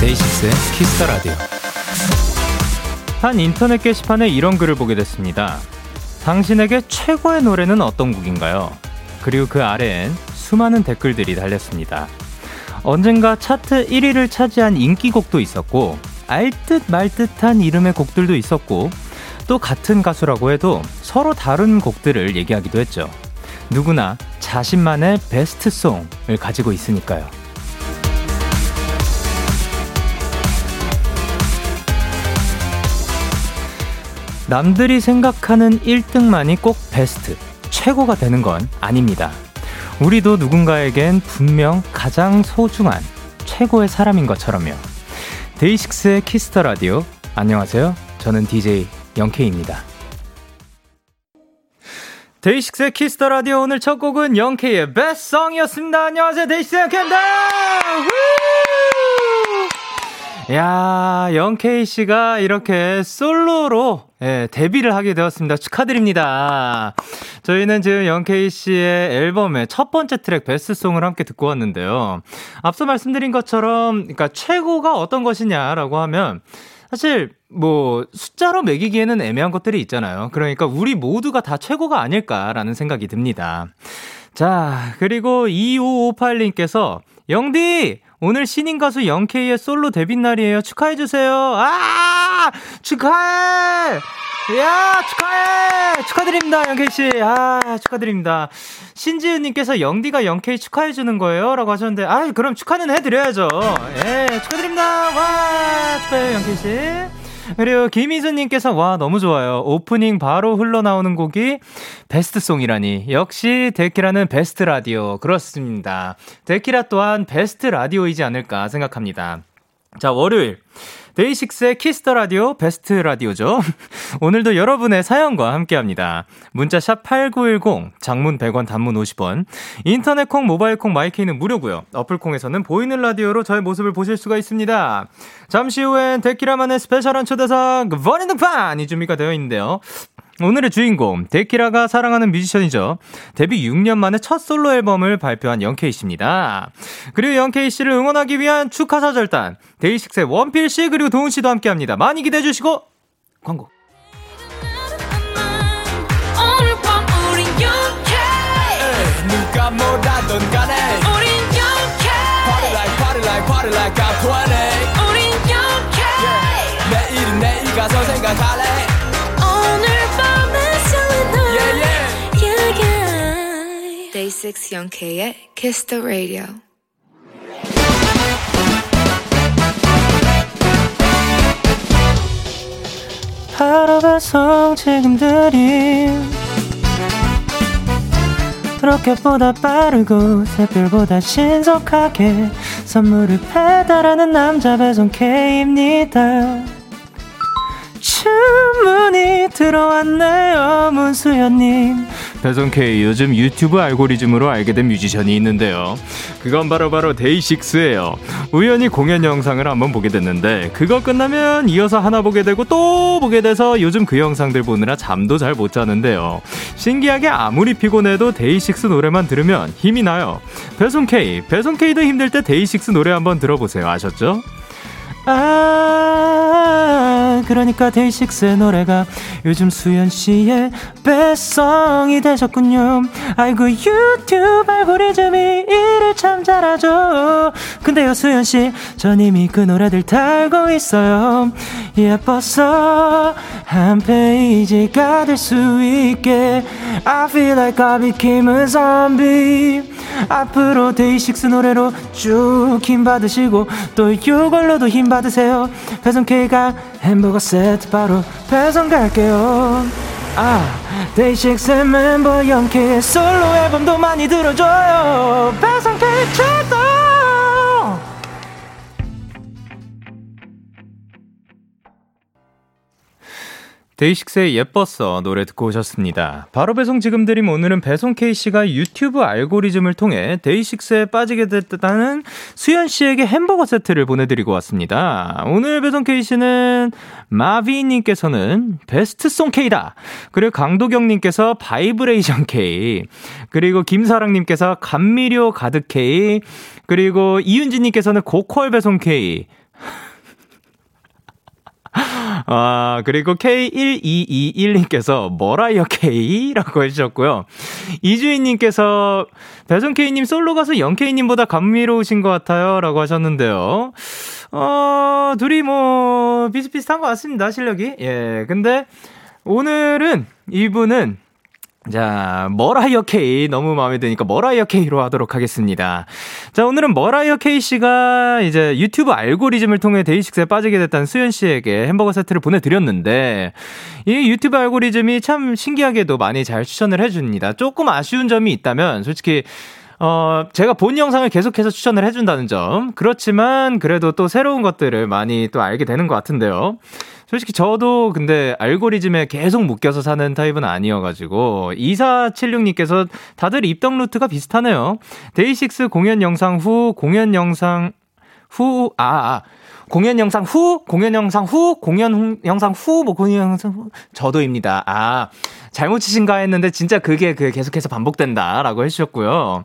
데이식스의 Kiss the Radio. 한 인터넷 게시판에 이런 글을 보게 됐습니다. 당신에게 최고의 노래는 어떤 곡인가요? 그리고 그 아래엔 수많은 댓글들이 달렸습니다. 언젠가 차트 1위를 차지한 인기곡도 있었고, 알듯 말듯한 이름의 곡들도 있었고, 또 같은 가수라고 해도 서로 다른 곡들을 얘기하기도 했죠. 누구나 자신만의 best song을 가지고 있으니까요. 남들이 생각하는 1등만이 꼭 베스트, 최고가 되는 건 아닙니다. 우리도 누군가에겐 분명 가장 소중한 최고의 사람인 것처럼요. 데이식스의 Kiss the Radio. 안녕하세요. 저는 DJ 영케이입니다. 데이식스의 Kiss the Radio 오늘 첫 곡은 영케이의 best song이었습니다. 안녕하세요. 데이식스 영케이입니다. 야, 영케이 씨가 이렇게 솔로로 예, 데뷔를 하게 되었습니다. 축하드립니다. 저희는 지금 영케이 씨의 앨범의 첫 번째 트랙 베스트송을 함께 듣고 왔는데요. 앞서 말씀드린 것처럼 그러니까 최고가 어떤 것이냐라고 하면 사실 뭐 숫자로 매기기에는 애매한 것들이 있잖아요. 그러니까 우리 모두가 다 최고가 아닐까라는 생각이 듭니다. 자, 그리고 2558님께서 영디 오늘 신인 가수 영케이의 솔로 데뷔 날이에요. 축하해 주세요. 아! 축하해! 야, 축하해! 축하드립니다, 영케이 씨. 아, 축하드립니다. 신지은님께서 영디가 영케이 축하해 주는 거예요? 라고 하셨는데, 아 그럼 축하는 해드려야죠. 예, 축하드립니다. 와, 축하해요, 영케이 씨. 그리고 김희수님께서 와 너무 좋아요. 오프닝 바로 흘러나오는 곡이 베스트송이라니 역시 데키라는 베스트 라디오 그렇습니다. 데키라 또한 베스트 라디오이지 않을까 생각합니다. 자 월요일 데이식스의 키스 더 라디오 베스트 라디오죠. 오늘도 여러분의 사연과 함께 합니다. 문자 샵8910 장문 100원 단문 50원. 인터넷 콩 모바일 콩 마이케이는 무료고요. 어플 콩에서는 보이는 라디오로 저의 모습을 보실 수가 있습니다. 잠시 후엔 데키라만의 special한 초대석 본인등판이 준비가 되어 있는데요. 오늘의 주인공, 데키라가 사랑하는 뮤지션이죠. 데뷔 6년 만에 첫 솔로 앨범을 발표한 영케이 씨입니다. 그리고 영케이 씨를 응원하기 위한 축하사 절단, 데이식스의 원필 씨 그리고 도훈 씨도 함께 합니다. 많이 기대해 주시고, 광고. 누가 뭐라던 간에 우린 영케 Party like party like party like I'm 20 우린 영케 yeah. 내일은 내일 가서 생각할래 6 영케이의 Kiss the Radio. 하루 배송 책임들이 로켓보다 빠르고 새별보다 신속하게 선물을 배달하는 남자 배송 K입니다. 주문이 들어왔네요 문수연님 배송 K 요즘 유튜브 알고리즘으로 알게 된 뮤지션이 있는데요. 그건 바로 바로 데이식스예요. 우연히 공연 영상을 한번 보게 됐는데 그거 끝나면 이어서 하나 보게 되고 또 보게 돼서 요즘 그 영상들 보느라 잠도 잘 못 자는데요. 신기하게 아무리 피곤해도 데이식스 노래만 들으면 힘이 나요. 배송 K, 배송 K도 힘들 때 데이식스 노래 한번 들어보세요. 아셨죠? 아, 그러니까 데이식스의 노래가 요즘 수연 씨의 배송이 되셨군요. 아이고, 유튜브 알고리즘이 일을 참 잘하죠. 근데요, 수연 씨, 전 이미 그 노래들 다 알고 있어요. 예뻐서 한 페이지가 될 수 있게. I feel like I became a zombie. 앞으로 데이식스 노래로 쭉 힘 받으시고, 또 이걸로도 힘 받으세요. 배송 K가 햄버거 세트 바로 배송 갈게요. 아, 데이식스 멤버 영케이의 솔로 앨범도 많이 들어줘요. 배송 최고! 데이식스의 예뻤어 노래 듣고 오셨습니다. 바로 배송 지금 드림 오늘은 배송 K씨가 유튜브 알고리즘을 통해 데이식스에 빠지게 됐다는 수연씨에게 햄버거 세트를 보내드리고 왔습니다. 오늘 배송 K씨는 마비님께서는 베스트송 K다. 그리고 강도경님께서 바이브레이션 K. 그리고 김사랑님께서 감미료 가득 K. 그리고 이윤지님께서는 고퀄 배송 K. 아, 그리고 K1221님께서 머라이어 K라고 해주셨고요. 이주인님께서 배송 K님 솔로 가수 영K님보다 감미로우신 것 같아요. 라고 하셨는데요. 어, 둘이 뭐, 비슷비슷한 것 같습니다. 실력이. 예. 근데 오늘은 이분은 자, 머라이어 K 너무 마음에 드니까 머라이어 K로 하도록 하겠습니다. 자, 오늘은 머라이어 K 씨가 이제 유튜브 알고리즘을 통해 데이식스에 빠지게 됐다는 수연 씨에게 햄버거 세트를 보내드렸는데 이 유튜브 알고리즘이 참 신기하게도 많이 잘 추천을 해줍니다. 조금 아쉬운 점이 있다면 솔직히 어, 제가 본 영상을 계속해서 추천을 해준다는 점. 그렇지만 그래도 또 새로운 것들을 많이 또 알게 되는 것 같은데요. 솔직히 저도 근데 알고리즘에 계속 묶여서 사는 타입은 아니어가지고 2476님께서 다들 입덕 루트가 비슷하네요. 데이식스 공연 영상 후 공연 영상 후 아, 아. 공연 영상 후, 공연 영상 후, 공연 영상 후, 뭐 공연 영상 후. 저도입니다. 아, 잘못 치신가 했는데 진짜 그게 그 계속해서 반복된다라고 해주셨고요.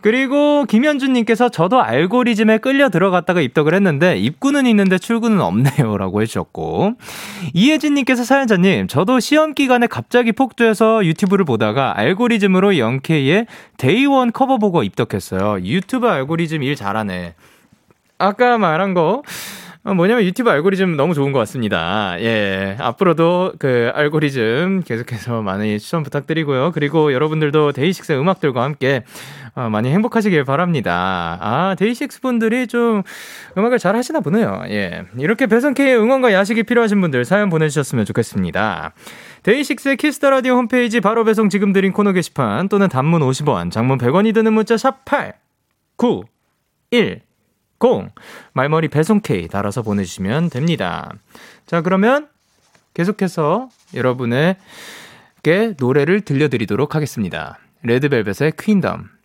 그리고 김현준님께서 저도 알고리즘에 끌려 들어갔다가 입덕을 했는데 입구는 있는데 출구는 없네요라고 해주셨고 이혜진님께서 사연자님 저도 시험 기간에 갑자기 폭주해서 유튜브를 보다가 알고리즘으로 영케이의 데이원 커버 보고 입덕했어요. 유튜브 알고리즘 일 잘하네. 아까 말한 거 어, 뭐냐면 유튜브 알고리즘 너무 좋은 것 같습니다. 예. 앞으로도 그 알고리즘 계속해서 많이 추천 부탁드리고요. 그리고 여러분들도 데이식스 음악들과 함께 어, 많이 행복하시길 바랍니다. 아, 데이식스 분들이 좀 음악을 잘 하시나 보네요. 예. 이렇게 배송K의 응원과 야식이 필요하신 분들 사연 보내주셨으면 좋겠습니다. 데이식스의 키스 더 라디오 홈페이지 바로 배송 지금 드림 코너 게시판 또는 단문 50원, 장문 100원이 드는 문자 샵 8, 9, 1, 0 말머리 배송 K 달아서 보내주시면 됩니다. 자 그러면 계속해서 여러분에게 노래를 들려드리도록 하겠습니다. 레드벨벳의 퀸덤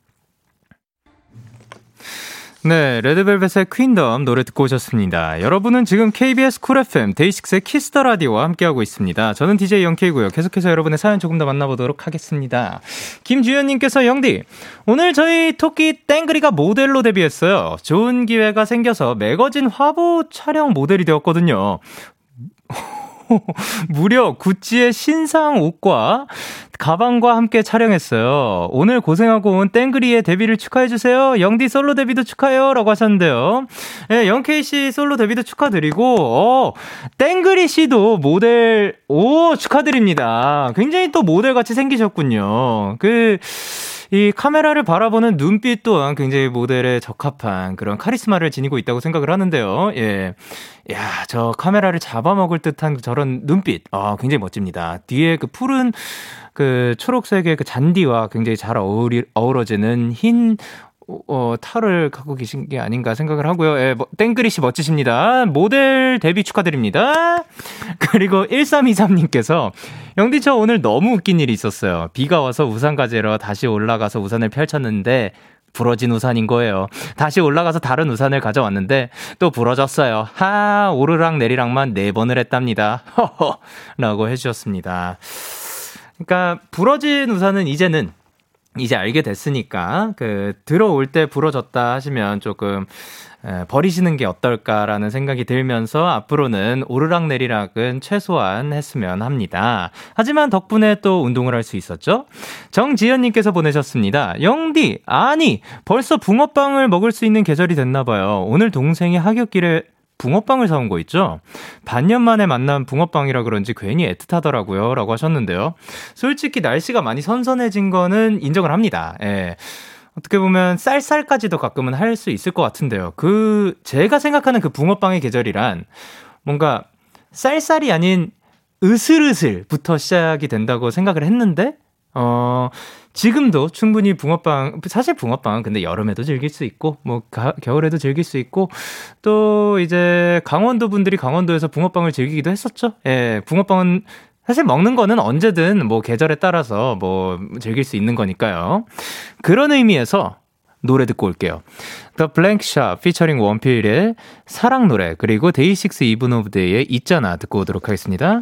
네, 레드벨벳의 퀸덤 노래 듣고 오셨습니다. 여러분은 지금 KBS 쿨 FM 데이식스의 키스 더 라디오와 함께하고 있습니다. 저는 DJ 영케이고요. 계속해서 여러분의 사연 조금 더 만나보도록 하겠습니다. 김주현님께서 영디, 오늘 저희 토끼 땡그리가 모델로 데뷔했어요. 좋은 기회가 생겨서 매거진 화보 촬영 모델이 되었거든요. 무려 구찌의 신상 옷과 가방과 함께 촬영했어요. 오늘 고생하고 온 땡그리의 데뷔를 축하해주세요. 영디 솔로 데뷔도 축하해요. 라고 하셨는데요. 예, 영케이 씨 솔로 데뷔도 축하드리고, 어, 땡그리 씨도 모델, 오, 축하드립니다. 굉장히 또 모델 같이 생기셨군요. 그, 이 카메라를 바라보는 눈빛 또한 굉장히 모델에 적합한 그런 카리스마를 지니고 있다고 생각을 하는데요. 예. 야, 저 카메라를 잡아먹을 듯한 저런 눈빛. 아, 굉장히 멋집니다. 뒤에 그 푸른 그 초록색의 그 잔디와 굉장히 잘 어우리, 어우러지는 흰 어, 털을 갖고 계신 게 아닌가 생각을 하고요. 예, 뭐, 땡그리씨 멋지십니다. 모델 데뷔 축하드립니다. 그리고 1323님께서, 영디 저 오늘 너무 웃긴 일이 있었어요. 비가 와서 우산 가지러 다시 올라가서 우산을 펼쳤는데, 부러진 우산인 거예요. 다시 올라가서 다른 우산을 가져왔는데 또 부러졌어요. 하 오르락 내리락만 네 번을 했답니다. 허허 라고 해주셨습니다. 그러니까 부러진 우산은 이제는 이제 알게 됐으니까 그 들어올 때 부러졌다 하시면 조금 에, 버리시는 게 어떨까라는 생각이 들면서 앞으로는 오르락 내리락은 최소한 했으면 합니다. 하지만 덕분에 또 운동을 할 수 있었죠? 정지현님께서 보내셨습니다. 영디, 아니, 벌써 붕어빵을 먹을 수 있는 계절이 됐나봐요. 오늘 동생이 하굣길에 붕어빵을 사온 거 있죠? 반년 만에 만난 붕어빵이라 그런지 괜히 애틋하더라고요. 라고 하셨는데요. 솔직히 날씨가 많이 선선해진 거는 인정을 합니다. 예. 어떻게 보면 쌀쌀까지도 가끔은 할 수 있을 것 같은데요. 그, 제가 생각하는 그 붕어빵의 계절이란 뭔가 쌀쌀이 아닌 으슬으슬부터 시작이 된다고 생각을 했는데, 어, 지금도 충분히 붕어빵, 사실 붕어빵은 근데 여름에도 즐길 수 있고, 뭐, 가, 겨울에도 즐길 수 있고, 또 이제 강원도 분들이 강원도에서 붕어빵을 즐기기도 했었죠. 예, 붕어빵은 사실 먹는 거는 언제든 뭐 계절에 따라서 뭐 즐길 수 있는 거니까요. 그런 의미에서 노래 듣고 올게요. The Blank Shot featuring 원필의 사랑 노래 그리고 데이식스 이븐 오브 데이의 있잖아 듣고 오도록 하겠습니다.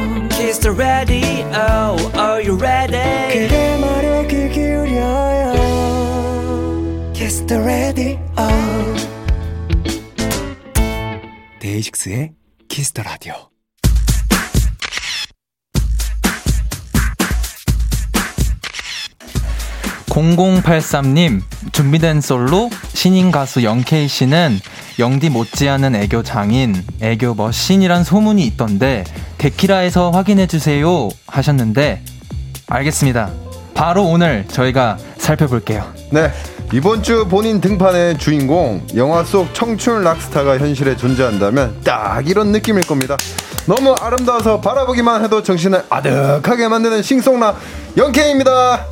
Kiss the Radio Are you ready 그대 말에 귀 기울여요 Kiss the Radio 데이식스의 Kiss the Radio 0083님, 준비된 솔로 신인 가수 영케이 씨는 영디 못지않은 애교 장인, 애교 머신이란 소문이 있던데 데키라에서 확인해 주세요 하셨는데 알겠습니다. 바로 오늘 저희가 살펴볼게요. 네. 이번 주 본인 등판의 주인공 영화 속 청춘 락스타가 현실에 존재한다면 딱 이런 느낌일 겁니다. 너무 아름다워서 바라보기만 해도 정신을 아득하게 만드는 싱송라 영케이입니다.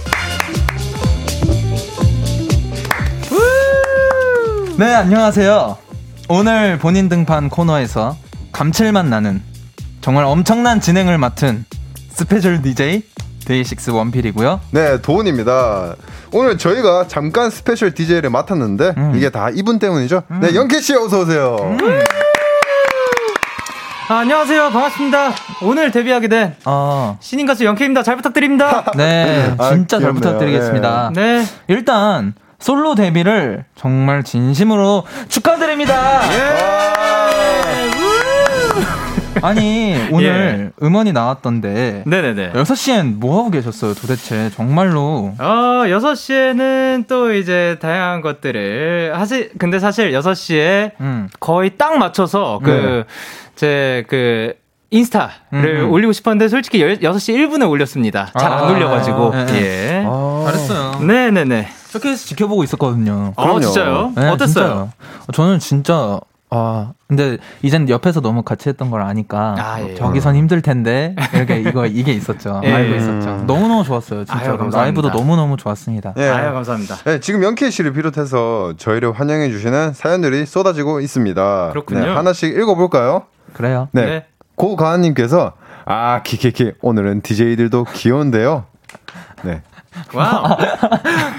네, 안녕하세요. 오늘 본인 등판 코너에서 감칠맛 나는 정말 엄청난 진행을 맡은 special DJ 데이식스 원필이고요. 네, 도훈입니다. 오늘 저희가 잠깐 special DJ를 맡았는데 음. 이게 다 이분 때문이죠. 네, 음. 네, 영케이 씨 어서 오세요. 음. 아, 안녕하세요. 반갑습니다. 오늘 데뷔하게 된 어. 신인 가수 영케입니다. 잘 부탁드립니다. 네, 아, 진짜 아, 잘 부탁드리겠습니다. 네. 네. 일단 솔로 데뷔를 정말 진심으로 축하드립니다. 예! 아니, 오늘 예. 음원이 나왔던데. 네네네. 6시엔 뭐 하고 계셨어요, 도대체? 정말로. 어, 6시에는 또 이제 다양한 것들을. 하시, 근데 사실 6시에 음. 거의 딱 맞춰서 그, 네. 제 그, 인스타를 음음. 올리고 싶었는데 솔직히 6시 1분에 올렸습니다. 잘안 아, 올려가지고. 네. 예. 아, 잘했어요. 네네네. 쇼케이스 지켜보고 있었거든요. 아, 진짜요? 네, 어땠어요? 진짜요. 저는 진짜 아, 근데 이젠 옆에서 너무 같이 했던 걸 아니까 아, 예. 저기선 힘들 텐데 이렇게 이거 이게 있었죠. 예. 알고 있었죠. 너무 너무 좋았어요. 진짜로 아유, 라이브도 너무 너무 좋았습니다. 네. 아유 감사합니다. 네, 지금 영케 씨를 비롯해서 저희를 환영해 주시는 사연들이 쏟아지고 있습니다. 그렇군요. 네, 하나씩 읽어볼까요? 그래요. 네. 네. 고가은님께서 아 키키키 오늘은 DJ들도 귀여운데요. 네. wow.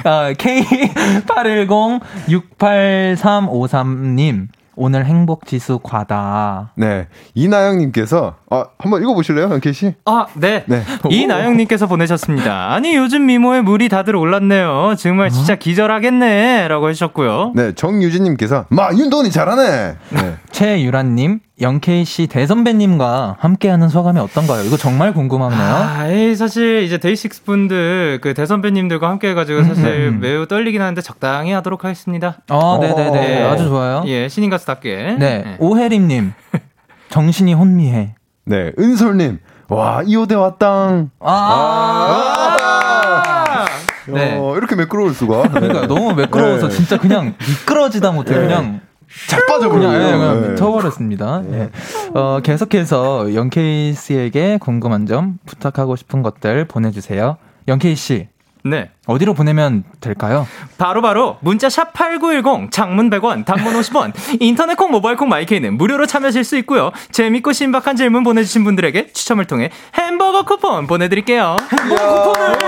아, K810-68353님. 오늘 행복 지수 과다. 네. 이나영 님께서, 아, 한번 읽어 보실래요, 영케이 씨? 아, 네. 네. 이나영 님께서 보내셨습니다. 아니, 요즘 미모에 물이 다들 올랐네요. 정말 진짜 어? 기절하겠네. 라고 하셨고요. 네. 정유진 님께서, 마, 윤도훈이 잘하네. 네. 최유란 님, 영케이 씨 대선배님과 함께하는 소감이 어떤가요? 이거 정말 궁금하네요. 아, 에이, 사실 이제 데이식스 분들 그 대선배님들과 함께해가지고 사실 음, 음. 매우 떨리긴 하는데 적당히 하도록 하겠습니다. 아, 네네네. 네. 아주 좋아요. 예, 신인 가수답게. 네. 네. 오혜림님, 정신이 혼미해. 네, 은솔님, 와, 이호대 왔당. 아. 아. 아. 네. 어, 이렇게 매끄러울 수가. 그러니까 너무 매끄러워서 네. 진짜 그냥 미끄러지다 못해 네. 그냥 자빠져버려요. 그냥, 예, 그냥 네. 미쳐버렸습니다. 네. 네. 어, 계속해서 영케이 씨에게 궁금한 점, 부탁하고 싶은 것들 보내주세요. 영케이 씨. 네. 어디로 보내면 될까요? 바로 바로 문자 샵 8910 장문 100원, 단문 50원. 인터넷 콩, 모바일 콩, 마이케이는 무료로 참여하실 수 있고요. 재밌고 신박한 질문 보내 주신 분들에게 추첨을 통해 햄버거 쿠폰 보내 드릴게요. 햄버거 쿠폰을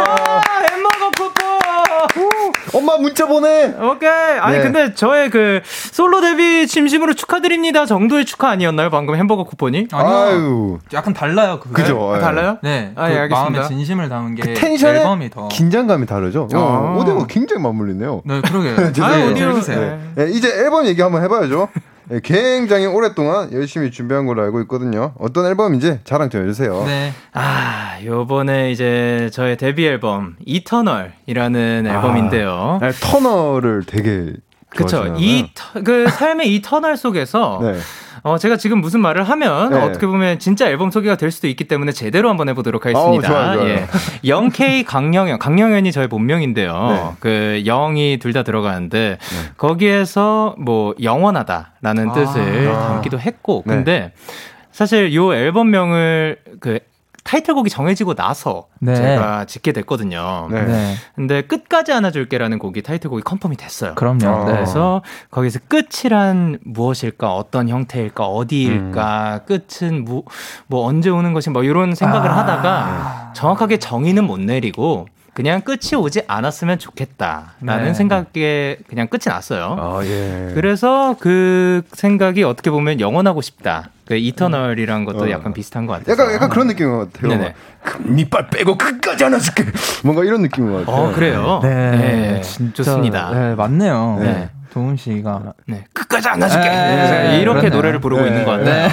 햄버거 쿠폰 엄마 문자 보내. 오케이. 아니 네. 근데 저의 그 솔로 데뷔 진심으로 축하드립니다 정도의 축하 아니었나요? 방금 햄버거 쿠폰이? 아니요. 약간 달라요. 그거. 그죠. 아, 달라요? 네. 아, 예, 알겠습니다. 마음에 진심을 담은 게 그 텐션의 앨범이 더 긴장감이 다르죠. 아. 어, 오디오가 굉장히 맞물리네요. 네, 그러게. 아, 오디오 주세요. 네. 네. 이제 앨범 얘기 한번 해봐야죠. 네, 굉장히 오랫동안 열심히 준비한 걸로 알고 있거든요. 어떤 앨범인지 자랑 좀 해주세요. 네. 아, 요번에 이제 저의 데뷔 앨범, 이터널이라는 아, 앨범인데요. 아, 터널을 되게 그쵸. 이, 그 삶의 이 터널 속에서, 네. 어, 제가 지금 무슨 말을 하면 네. 어떻게 보면 진짜 앨범 소개가 될 수도 있기 때문에 제대로 한번 해보도록 하겠습니다. 어우, 좋아요, 좋아요. 예. 0K 강영현, 강영현이 저의 본명인데요. 네. 그 0이 둘 다 들어가는데 거기에서 뭐 영원하다라는 아. 뜻을 담기도 했고 네. 근데 사실 요 앨범명을 그 타이틀곡이 정해지고 나서 네. 제가 짓게 됐거든요. 네. 네. 근데 끝까지 안아줄게라는 곡이 타이틀곡이 confirm이 됐어요. 그럼요. 어. 네. 그래서 거기서 끝이란 무엇일까, 어떤 형태일까, 어디일까, 끝은 무, 뭐 언제 오는 것이 뭐 이런 생각을 아. 하다가 정확하게 정의는 못 내리고 그냥 끝이 오지 않았으면 좋겠다라는 네. 생각에 그냥 끝이 났어요. 아, 예. 그래서 그 생각이 어떻게 보면 영원하고 싶다. 그 eternal이란 것도 어. 약간 비슷한 것 같아요. 약간, 약간 그런 느낌인 것 같아요. 네네. 그 밑발 빼고 끝까지 안아줄게. 뭔가 이런 느낌인 것 같아요. 어, 그래요? 네, 진짜 좋습니다. 네, 맞네요. 네. 네. 도훈 씨가 네. 끝까지 안아줄게. 네, 이렇게 그렇네요. 노래를 부르고 네. 있는 것 같아요.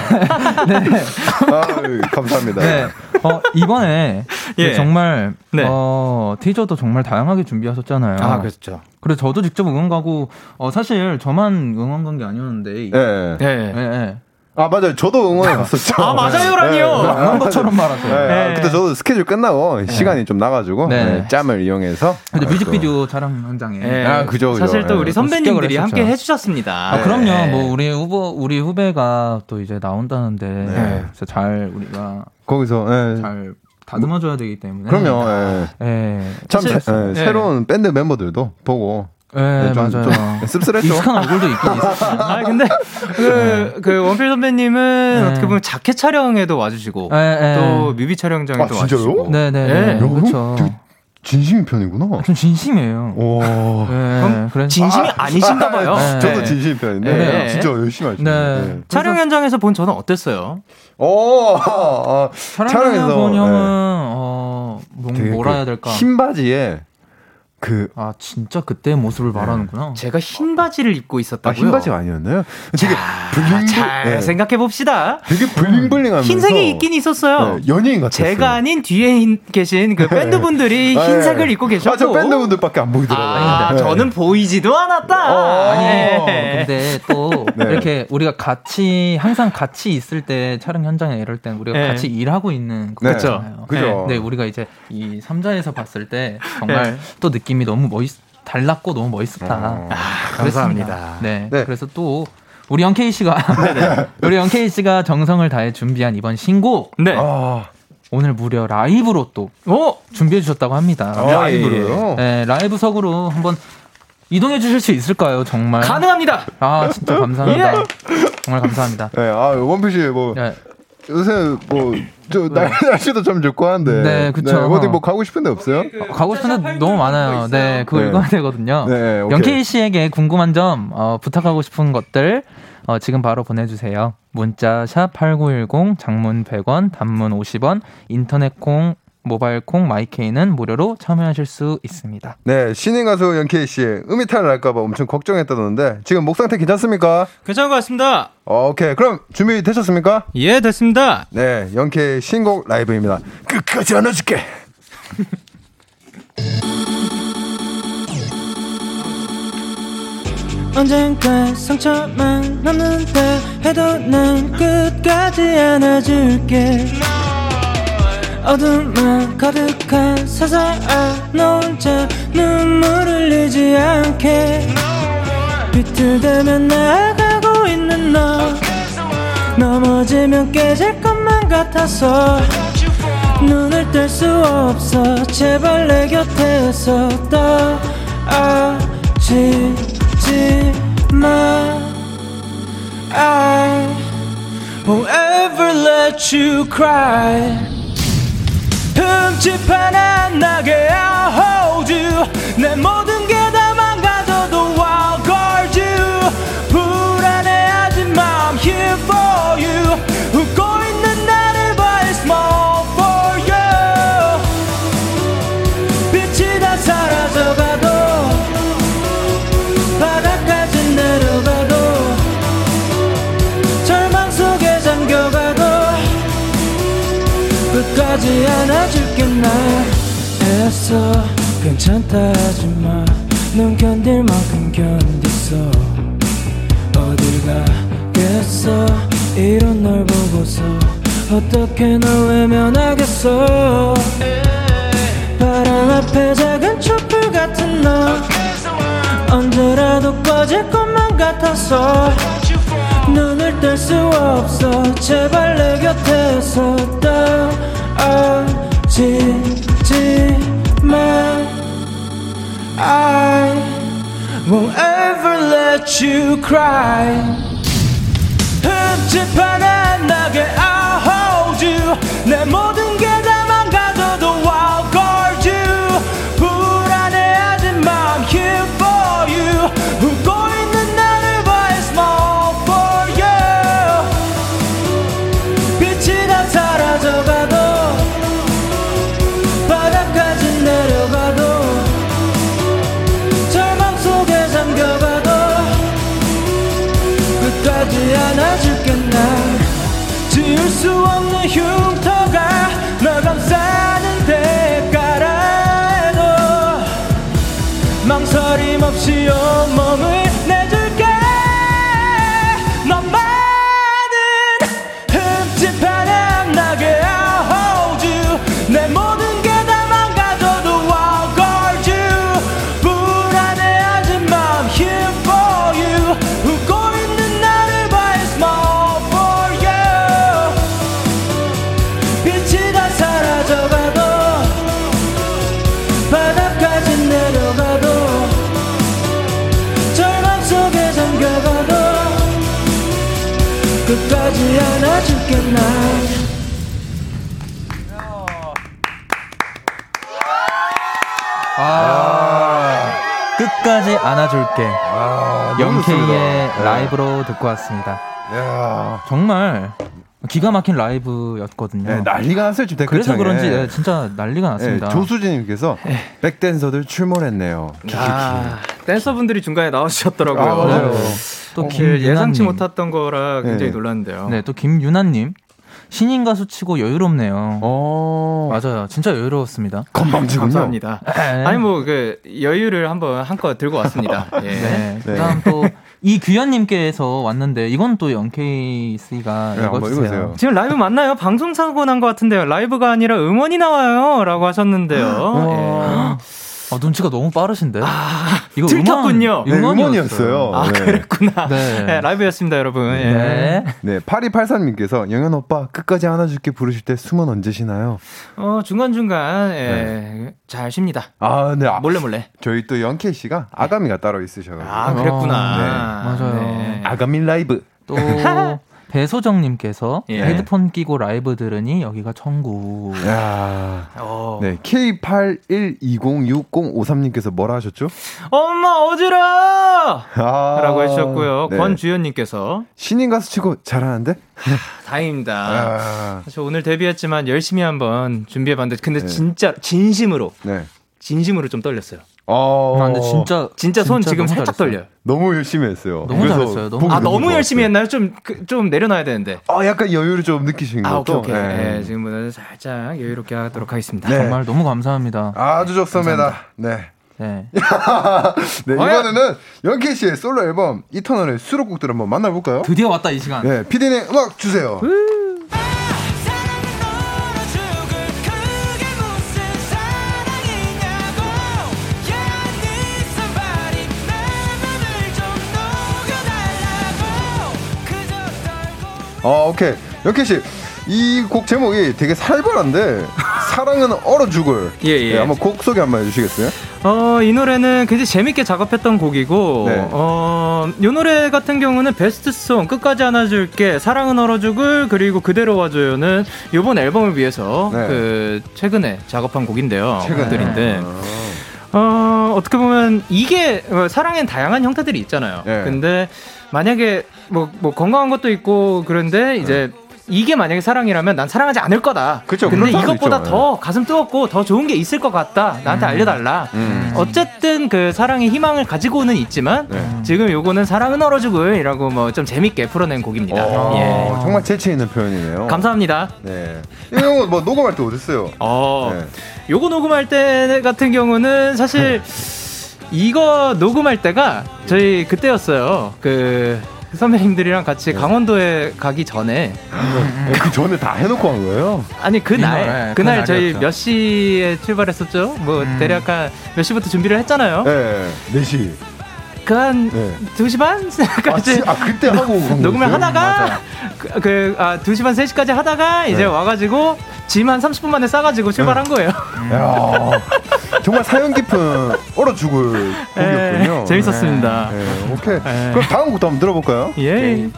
아, 감사합니다. 네. 어, 이번에 예. 정말 네. 어, 티저도 정말 다양하게 준비하셨잖아요. 아, 그렇죠. 그래서 저도 직접 응원 가고 어, 사실 저만 응원 간 게 아니었는데. 예. 네. 예, 예. 아, 맞아요. 저도 응원해 갔었죠. 아, 맞아요라니요. 한 것처럼 말하세요. 네. 네. 아, 그때 저도 스케줄 끝나고 시간이 좀 나가지고 네. 네, 짬을 이용해서 근데 뮤직비디오 촬영 현장에. 네. 아, 그죠. 사실 또 네. 우리 선배님들이. 함께 해주셨습니다. 아, 그럼요. 네. 뭐 우리 후보 우리 후배가 또 이제 나온다는데 네. 잘 우리가 거기서 예. 잘 다듬어줘야 되기 때문에. 그럼요. 예. 예. 참 네. 새로운 밴드 멤버들도 보고 예, 네, 좀, 맞아요. 좀 씁쓸했죠. 익숙한 얼굴도 있긴 있어요. 아 근데 그, 그 원필 선배님은 네. 어떻게 보면 자켓 촬영에도 와주시고 예, 예. 또 뮤비 촬영장에도 아? 와주시고. 네네. 네. 네. 야, 형 그렇죠. 진심인 편이구나. 좀 진심이에요. 오. 네, 그래서 진심이 아, 니신가 봐요. 네. 저도 진심인 편인데 네. 진짜 열심히 하시네. 네. 네. 촬영 현장에서 본 저는 어땠어요? 오, 아, 촬영에서 본 형은 네. 어 뭐, 뭐라 그 해야 될까? 흰 바지에 그 아 진짜 그때 모습을 말하는구나. 제가 흰 바지를 입고 아, 있었다고요? 흰 바지가 아니었나요? 되게 bling-bl 잘 네. 생각해 봅시다. 되게 bling-bling하면서 흰색이 있긴 있었어요. 네, 연예인 같았어요. 제가 아닌 뒤에 인- 계신 그 밴드 분들이 아, 흰색을 네. 입고 계셨고 아, 저 밴드 분들밖에 안 보이더라고요. 아, 네. 저는 보이지도 않았다. 어, 아니 네. 근데 또 네. 이렇게 우리가 같이 항상 같이 있을 때 촬영 현장에 이럴 땐 우리가 네. 같이 일하고 있는 네. 거잖아요. 그죠. 근데 우리가 이제 이 3자에서 봤을 때 정말 또 느낌이 너무 멋있 달랐고 너무 멋있었다. 어. 아. 감사합니다. 네. 네. 그래서 또 우리 영케이 씨가 우리 영케이 씨가 정성을 다해 준비한 이번 신곡 네. 아, 오늘 무려 라이브로 또 오! 준비해 주셨다고 합니다. 아, 라이브로요? 네, 라이브석으로 한번 이동해 주실 수 있을까요? 정말. 가능합니다. 아, 진짜 감사합니다. 예. 정말 감사합니다. 네, 아, 원필 씨, 뭐, 네. 요새 뭐, 저, 날, 날씨도 참 좋고 한데. 네, 그쵸. 어디 뭐 가고 싶은 데 없어요? 가고 싶은 데 너무 많아요. 네, 그거 네. 읽어야 되거든요. 네. 영케이 씨에게 궁금한 점, 어, 부탁하고 싶은 것들, 어, 지금 바로 보내주세요. 문자, 샵 8910, 장문 100원, 단문 50원, 인터넷 콩, 모바일 콩, 마이케이는 무료로 참여하실 수 있습니다. 네, 신인 가수 연케이 씨, 음이탈 날까봐 엄청 걱정했다던데, 지금 목 상태 괜찮습니까? 괜찮은 것 같습니다. 어, 오케이. 그럼 준비 되셨습니까? 예, 됐습니다. 네, 연케이 신곡 라이브입니다. 끝까지 안아줄게! 언젠가 상처만 남는다 해도 난 끝까지 안아줄게 어둠만 가득한 세상 너 혼자 눈물 흘리지 않게. 비틀대면 나아가고 있는 너. 넘어지면 깨질 것만 같아서. 눈을 뗄 수 없어. 제발 내 곁에서 떠아지지 마 I won't ever let you cry 흠집 하나 안 나게 I'll hold you 내 모든 게 다 망가져도 I'll guard you. 불안해하지 마 I'm here for you. 웃고 있는 나를 봐 It's small for you. 빛이 다 사라져가도 바닥까지 내려가도 절망 속에 잠겨가도 끝까지 안아줄 게나 애써 괜찮다 하지마 넌 견딜 만큼 견딨어 어딜 가겠어? 이런 널 보고서 어떻게 널 외면하겠어? 바람 앞에 작은 촛불 같은 너 언제라도 꺼질 것만 같아서 눈을 뗄 수 없어. 제발 내 곁에서 떠 오지지 마 I won't ever let you cry 흠집한 안나게 I'll hold you 내 모든 안아줄게 난 지울 수 없는 흉터가 끝까지 안아줄게. 아, 영케이의 좋습니다. 라이브로 듣고 왔습니다. 네. 야, 정말 기가 막힌 라이브였거든요. 네, 난리가 났어요 지금 댓글창에. 그래서 그런지 네, 진짜 난리가 났습니다. 네, 조수진님께서 백댄서들 출몰했네요. 아, 댄서분들이 중간에 나와주셨더라고요. 아, 맞아요. 또길 예상치. 못했던 거라 굉장히 네. 놀랐는데요. 네, 또 김유나님 신인 가수 치고 여유롭네요. 어, 맞아요, 진짜 여유로웠습니다. 건방지군요. 감사합니다. 네. 아니 뭐 그 여유를 한번 한껏 들고 왔습니다. 예. 네. 네. 그다음 또 이규현님께서 왔는데 이건 또 영케이 씨가 네, 읽어주세요. 지금 라이브 맞나요? 방송 사고 난 것 같은데요. 라이브가 아니라 음원이 나와요라고 하셨는데요. 어. 아, 눈치가 너무 빠르신데. 이거 들켰군요. 네, 음원, 음원이었어요. 아 네. 그랬구나. 네. 네, 라이브였습니다, 여러분. 예. 네. 네, 8283님께서 영현 오빠 끝까지 안아줄게 부르실 때 숨은 언제 쉬나요? 어 중간 중간 예, 잘 쉽니다. 아, 네. 아, 몰래 몰래. 저희 또 영케이 씨가 아가미가 따로 있으셔가지고. 아 그랬구나. 네, 맞아요. 네. 아가미 라이브. 또 배소정님께서 예. 헤드폰 끼고 라이브 들으니 여기가 천국. 야. 어. 네, K81206053님께서 뭐라 하셨죠? 엄마 어지러! 아. 라고 해주셨고요. 네. 권주현님께서 신인 가수 치고 잘하는데? 다행입니다. 아. 사실 오늘 데뷔했지만 열심히 한번 준비해봤는데 근데 네. 진짜 진심으로 네. 진심으로 좀 떨렸어요. 어. 아, 근데 진짜 진짜 손 지금 너무 살짝 잘했어요. 떨려요. 너무 열심히 했어요. 너무 잘했어요. 너무 아 너무. 열심히 했나요? 좀좀 내려놔야 되는데. 아, 약간 여유를 좀 느끼시는 아 오케이 것도. 오케이. 네. 네, 지금부터 살짝 여유롭게 하도록 하겠습니다. 네. 정말 너무 감사합니다. 아주 좋습니다. 네. 네. 네, 이번에는 영케이 씨의 솔로 앨범 이터널의 수록곡들 한번 만나볼까요? 드디어 왔다 이 시간. 네, 피디님 음악 주세요. 어, 오케이. 영케이 씨, 이 곡 제목이 되게 살벌한데 사랑은 얼어 죽을. 예, 예. 네, 한번 곡 소개 한번 해주시겠어요? 어, 이 노래는 굉장히 재밌게 작업했던 곡이고, 네. 어, 이 노래 같은 경우는 베스트송, 끝까지 안아줄게, 사랑은 얼어 죽을, 그리고 그대로 와줘요는 이번 앨범을 위해서 네. 그, 최근에 작업한 곡인데요. 최근에. 곡들인데, 아. 어, 어떻게 보면 이게 어, 사랑엔 다양한 형태들이 있잖아요. 네. 근데 만약에 뭐, 뭐 건강한 것도 있고 그런데 이제 이게 만약에 사랑이라면 난 사랑하지 않을 거다. 그쵸, 근데 이것보다 있죠. 더 가슴 뜨겁고 더 좋은 게 있을 것 같다. 나한테 알려달라. 음. 어쨌든 그 사랑의 희망을 가지고는 있지만 네. 지금 요거는 사랑은 얼어 죽을이라고 뭐 좀 재밌게 풀어낸 곡입니다. 어, 예. 정말 재치 있는 표현이네요. 감사합니다. 네. 이거 뭐 녹음할 때 어땠어요? 어, 네. 요거 녹음할 때 같은 경우는 사실 이거 녹음할 때가 저희 그때였어요. 그 선배님들이랑 같이 강원도에 가기 전에 그 전에 다 해놓고 한 거예요? 아니 그날 이날, 그날 저희. 몇 시에 출발했었죠? 뭐 음. 대략 한 몇 시부터 준비를 했잖아요. 네, 4시. 그한 네. 2시 아, 반까지 지- 아, 그때 하고 간 녹음을 거였어요? 하다가 그, 그 아, 2시 반 3시까지 하다가 이제 네. 와가지고 짐 한 30분 만에 싸가지고 출발한 거예요. 야, 정말 사연 깊은 얼어 죽을 곡이었군요. 네, 재밌었습니다. 네, 오케이. 네. 그럼 다음 곡도 한번 들어볼까요? 예. 나에게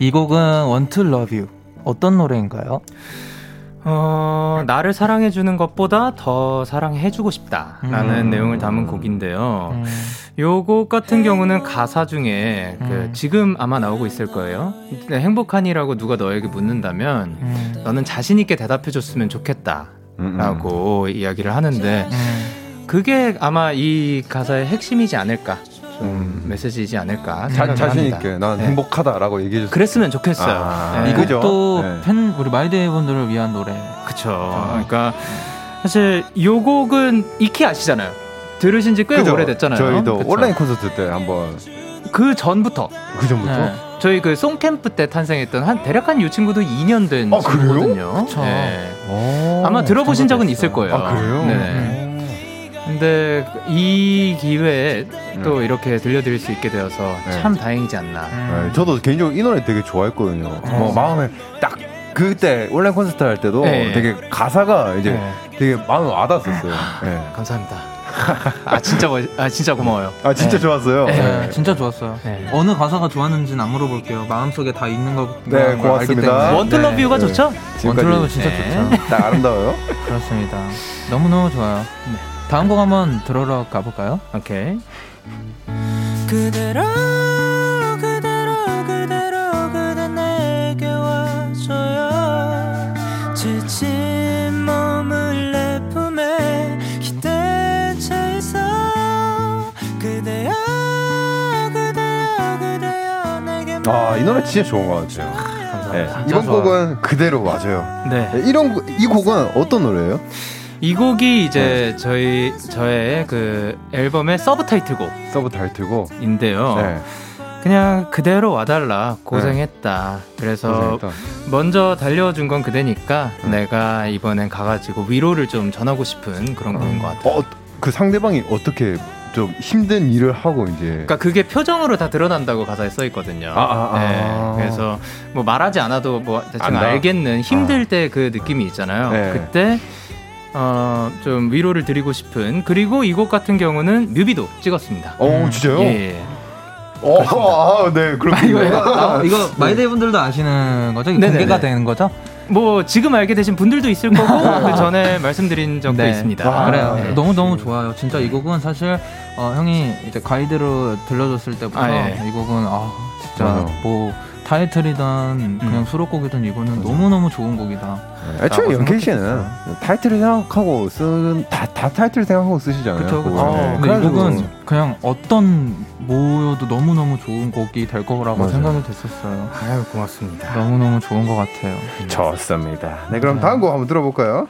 이 곡은 Want to Love You 어떤 노래인가요? 어, 나를 사랑해주는 것보다 더 사랑해주고 싶다라는 음. 내용을 담은 곡인데요. 음, 요곡 같은 경우는 가사 중에 그 음. 지금 아마 나오고 있을 거예요. 근데 행복하니라고 누가 너에게 묻는다면 음, 너는 자신 있게 대답해줬으면 좋겠다 라고 음, 이야기를 하는데 음. 그게 아마 이 가사의 핵심이지 않을까, 좀 음. 메시지이지 않을까 자, 생각을 자신 합니다. 있게 난 네. 행복하다라고 얘기해 주세요. 그랬으면 좋겠어요. 아, 네. 이 그죠? 곡도 네. 팬 우리 마이데이 분들을 위한 노래. 그쵸. 그러니까 사실 요 곡은 익히 아시잖아요. 들으신 지 꽤 그죠? 오래됐잖아요. 저희도 그쵸? 온라인 콘서트 때 한번 그 전부터 그 전부터 네. 저희 그 song camp 때 탄생했던 한 대략 한 이 친구도 2년 된 아? 친구거든요. 네. 오. 아마 들어보신 적은. 있을 거예요. 아 그래요? 네. 근데 이 기회에 또 이렇게 들려드릴 수 있게 되어서 네. 참 다행이지 않나. 음. 네, 저도 개인적으로 이 노래 되게 좋아했거든요. 뭐 마음에 딱 그때 온라인 콘서트 할 때도 네. 되게 가사가 이제 네. 되게 마음에 와닿았었어요. 네. 감사합니다. 아 진짜 멋, 아 진짜 고마워요. 아 진짜 네. 좋았어요. 네. 네, 진짜 좋았어요. 네. 어느 가사가 좋았는지는 안 물어볼게요. 마음속에 다 있는 거 네, 고맙습니다. 원툴러뷰가 네. 좋죠? 원툴러브 진짜 네. 좋죠. 딱 아름다워요. 그렇습니다. 너무 너무 좋아요. 다음 곡 한번 들어러 가볼까요? 오케이. 그대로 그대로 그대로 그대 내게 와줘요 지친 몸을 내 품에 기댄 채 있어 그대여 그대여 그대여 내게 아 이 노래 진짜 좋은 것 같아요. 네, 감사합니다. 이번 좋아요. 곡은 그대로 맞아요. 네. 네, 이런 곡- 이 곡은 어떤 노래예요? 이 곡이 이제 저희 저의 그 앨범의 sub 타이틀곡. sub 타이틀곡. 인데요. 네. 그냥 그대로 와달라 고생했다. 그래서 고생했다. 먼저 달려준 건 그대니까 음. 내가 이번엔 가가지고 위로를 좀 전하고 싶은 그런 곡인 것 같아요. 어, 그 상대방이 어떻게 좀 힘든 일을 하고 이제 그러니까 그게 표정으로 다 드러난다고 가사에 써 있거든요. 아, 아, 아. 네, 그래서 뭐 말하지 않아도 뭐 대충 안다. 알겠는 힘들 때 그 느낌이 있잖아요. 네. 그때 어, 좀 위로를 드리고 싶은 그리고 이곡 같은 경우는 뮤비도 찍었습니다. 어 진짜요? 예. 어, 아, 네 그렇군요. 아, 이거 마이데이 분들도 아시는 거죠? 이거 네네네. 공개가 되는 거죠? 뭐 지금 알게 되신 분들도 있을 거고 그 전에 말씀드린 적도 네. 있습니다. 아, 그래요. 네. 너무 너무 좋아요. 진짜 이 곡은 사실 어, 형이 이제 가이드로 들려줬을 때부터 아, 예. 이 곡은 아 진짜 맞아. 뭐 타이틀이든 그냥 음. 수록곡이든 이거는 너무 너무 좋은 곡이다. 애초에 라고 연케이 씨는. 타이틀을 생각하고 쓴다 다 타이틀 생각하고 쓰시잖아요. 그쵸 그쵸. 네. 근데 이 곡은 그냥 어떤 모여도 너무 너무 좋은 곡이 될 거라고 맞아요. 생각이 됐었어요. 아유 고맙습니다. 너무 너무 좋은 것 같아요. 좋습니다. 네 그럼 다음 곡 한번 들어볼까요?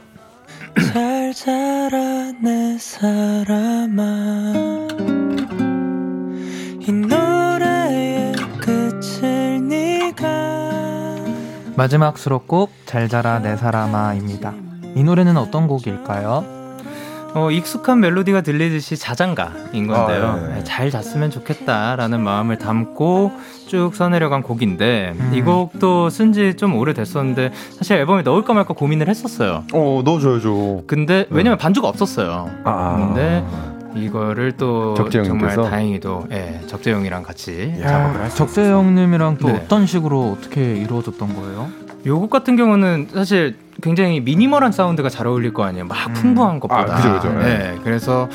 잘 자라 내 사람아 마지막 수록곡 잘 자라 내 사람아입니다. 이 노래는 어떤 곡일까요? 어, 익숙한 멜로디가 들리듯이 자장가인 건데요. 아, 네. 네, 잘 잤으면 좋겠다라는 마음을 담고 쭉 써내려간 곡인데 음. 이 곡도 쓴 지 좀 오래됐었는데 사실 앨범에 넣을까 말까 고민을 했었어요. 어 넣어줘야죠. 근데 왜냐면 반주가 없었어요. 아, 근데 이거를 또 정말? 다행히도 예, 적재형이랑 같이 야, 작업을 했어요. 적재형님이랑 또 네. 어떤 식으로 어떻게 이루어졌던 거예요? 요곡 같은 경우는 사실 굉장히 미니멀한 사운드가 잘 어울릴 거 아니에요. 막 음. 풍부한 것보다. 아, 그죠, 그죠. 네. 그래서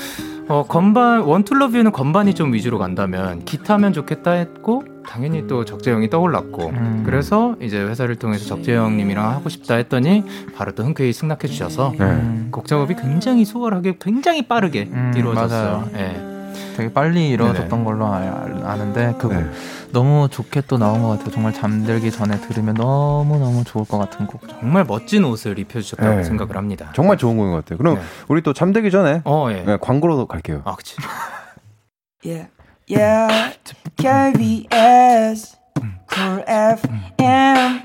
어, 건반 원툴러뷰는 건반이 좀 위주로 간다면 기타면 좋겠다 했고 당연히 또 적재형이 떠올랐고 음. 그래서 이제 회사를 통해서 적재형님이랑 하고 싶다 했더니 바로 또 흔쾌히 승낙해 주셔서 네. 음, 곡 작업이 굉장히 수월하게 굉장히 빠르게 음, 이루어졌어요. 맞아요. 예. 되게 빨리 이루어졌던 네네. 걸로 알- 아는데 그 네. 너무 좋게 또 나온 것 같아요. 정말 잠들기 전에 들으면 너무 너무 좋을 것 같은 곡. 정말 멋진 옷을 입혀주셨다고 네. 생각을 합니다. 정말 좋은 곡인 것 같아요. 그럼 네. 우리 또 잠들기 전에 어, 예. 네, 광고로 갈게요. 아, 그치. Yeah, yeah. KBS, Cool FM,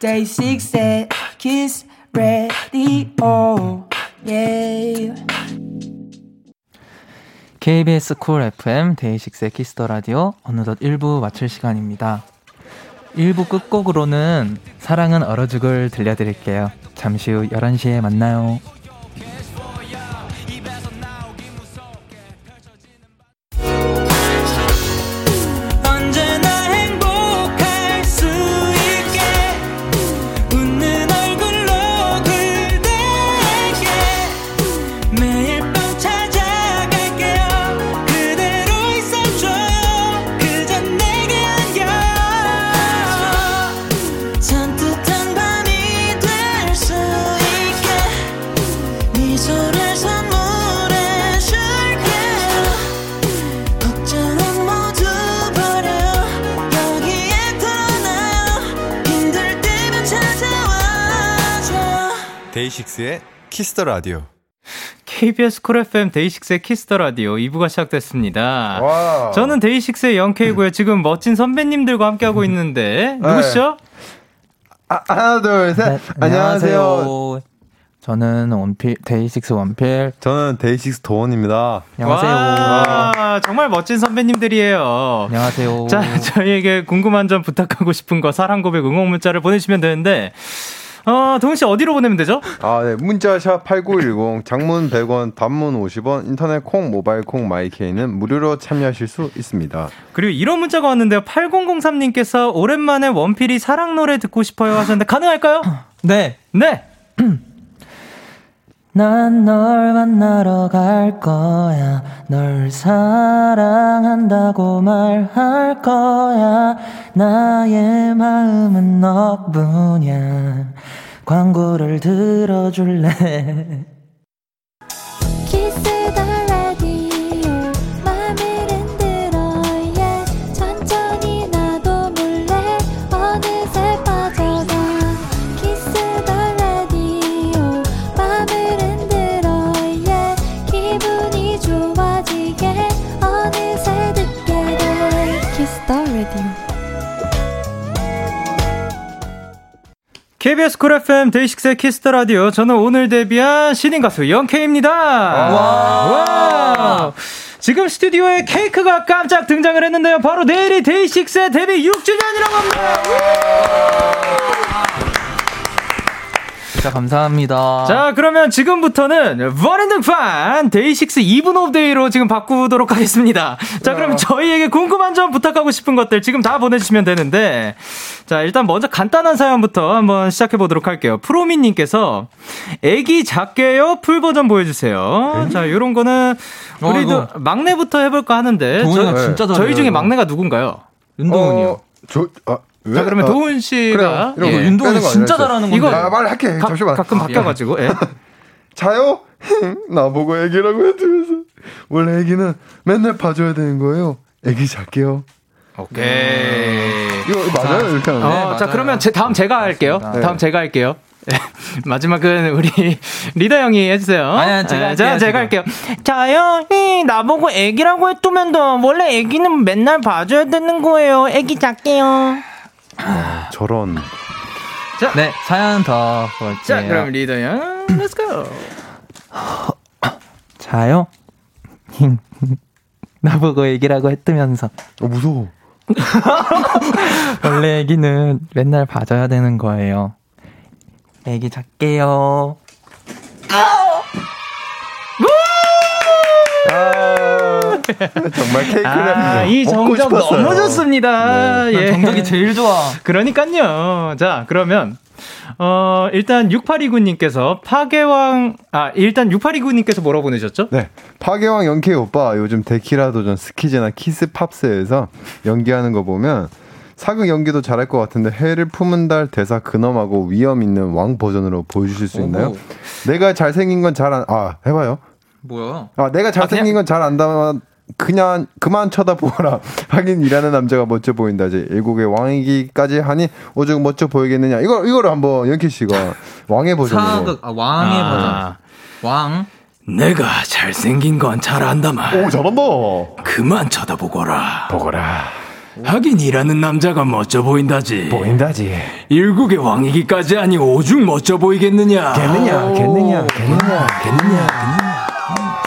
Day6 Kiss the Radio. Yeah. KBS Cool FM 데이식스의 Kiss the Radio 어느덧 1부 마칠 시간입니다. 1부 끝곡으로는 사랑은 얼어 죽을 들려드릴게요. 잠시 후 11시에 만나요. 데이식스의 Kiss the Radio. KBS Cool FM 데이식스의 Kiss the Radio 2부가 시작됐습니다. 와. 저는 데이식스의 영케이고요. 지금 멋진 선배님들과 함께하고 있는데 누구시죠? 아, 하나 둘 셋. 네, 안녕하세요. 저는 원필 데이식스 원필. 저는 데이식스 도운입니다. 안녕하세요. 와, 정말 멋진 선배님들이에요. 안녕하세요. 자, 저희에게 궁금한 점 부탁하고 싶은 거 사랑 고백 응원 문자를 보내주시면 되는데 어, 동훈 씨 어디로 보내면 되죠? 아, 네. 문자 샵 8910, 장문 100원, 단문 50원, 인터넷 콩, 모바일 콩, 마이케이는 무료로 참여하실 수 있습니다. 그리고 이런 문자가 왔는데요. 8003님께서 오랜만에 원필이 사랑 노래 듣고 싶어요 하셨는데 가능할까요? 네. 네. 난 널 만나러 갈 거야. 널 사랑한다고 말할 거야. 나의 마음은 너뿐이야. 광고를 들어줄래? KBS Cool FM 데이식스의 Kiss the Radio. 저는 오늘 데뷔한 신인 가수 영케이입니다. 와. 지금 스튜디오에 케이크가 깜짝 등장을 했는데요. 바로 내일이 데이식스의 데뷔 6주년이라고 합니다. 진짜 감사합니다. 자, 그러면 지금부터는 burning등판 데이식스 Even of Day로 지금 바꾸도록 하겠습니다. 자, 그럼 저희에게 궁금한 점 부탁하고 싶은 것들 지금 다 보내주시면 되는데, 자, 일단 먼저 간단한 사연부터 한번 시작해 보도록 할게요. 프로미님께서, 애기 작게요? 풀 버전 보여주세요. 자, 요런 거는, 어, 우리도 이거. 막내부터 해볼 거 하는데, 저, 진짜 저희 잘해요, 중에 이거. 막내가 누군가요? 윤동훈이요. 어, 저, 아, 왜? 자, 그러면 아, 도훈 씨가, 그래요. 예, 거 진짜 잘하는 건데. 이거 아, 말할게. 가, 잠시만. 가끔 바뀌어가지고, 예. 자요? 나보고 애기라고 해주면서. 원래 애기는 맨날 봐줘야 되는 거예요. 애기 잘게요. 오케이. 이거 맞아요? 이렇게 하는 거. 어, 네, 자, 맞아요. 그러면 제, 다음 제가 할게요. 네. 다음 제가 할게요. 마지막은 우리 리더 형이 해주세요. 아니, 아니, 제가 네, 자, 할게요, 제가 할게요. 자요, 이 나보고 애기라고 했으면도 원래 애기는 맨날 봐줘야 되는 거예요. 애기 작게요. 저런. 네, 사연 더 볼게요. 자, 그럼 리더 형, let's go. 자요? 나보고 애기라고 했으면서 어, 무서워. 원래 애기는 맨날 봐줘야 되는 거예요. 애기 작게요. 아, 정말 케이크를 아, 이 먹고 정적 싶었어요. 너무 좋습니다. 난 예. 정덕이 제일 좋아. 그러니까요. 자, 그러면 어, 일단 6829님께서 파괴왕, 아, 일단 6829님께서 뭐라고 보내셨죠? 네. 파괴왕 영케이 오빠 요즘 데키라 도전 스키즈나 키스 팝스에서 연기하는 거 보면 사극 연기도 잘할 것 같은데 해를 품은 달 대사 근엄하고 위엄 있는 왕 버전으로 보여주실 수 있나요? 오호. 내가 잘생긴 건 잘 안, 아, 해봐요. 뭐야? 아, 내가 잘생긴 건 잘 안다만 그냥 그만 쳐다보라. 하긴 일하는 남자가 멋져 보인다지. 일국의 왕이기까지 하니 오죽 멋져 보이겠느냐. 이거 이거를 한번 연키 씨가 왕의 버전으로. 사극 아, 왕의 아. 버전. 왕. 내가 잘생긴 건 잘 안다만 오 잘한다. 그만 쳐다보거라. 보거라. 하긴 일하는 남자가 멋져 보인다지. 보인다지. 일국의 왕이기까지 하니 오죽 멋져 보이겠느냐. 겠느냐, 겠느냐, 겠느냐. 겠느냐.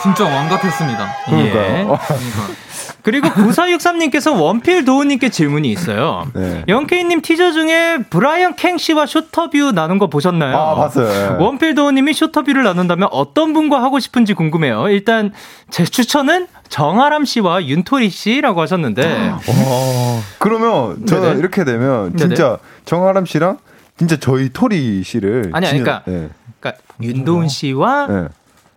진짜 왕 같았습니다. 예. 그리고 9463님께서 원필 도운님께 질문이 있어요. 네. 영케이님 티저 중에 브라이언 캥 씨와 쇼터뷰 나눈 거 보셨나요? 아, 봤어요. 예. 원필 도운님이 쇼터뷰를 나눈다면 어떤 분과 하고 싶은지 궁금해요. 일단 제 추천은 정아람 씨와 윤토리 씨라고 하셨는데 어, 그러면 저는 네네. 이렇게 되면 진짜 정아람 씨랑 진짜 저희 토리 씨를 아니, 아니, 진짜- 그러니까 네. 그러니까 윤도운 씨와 네.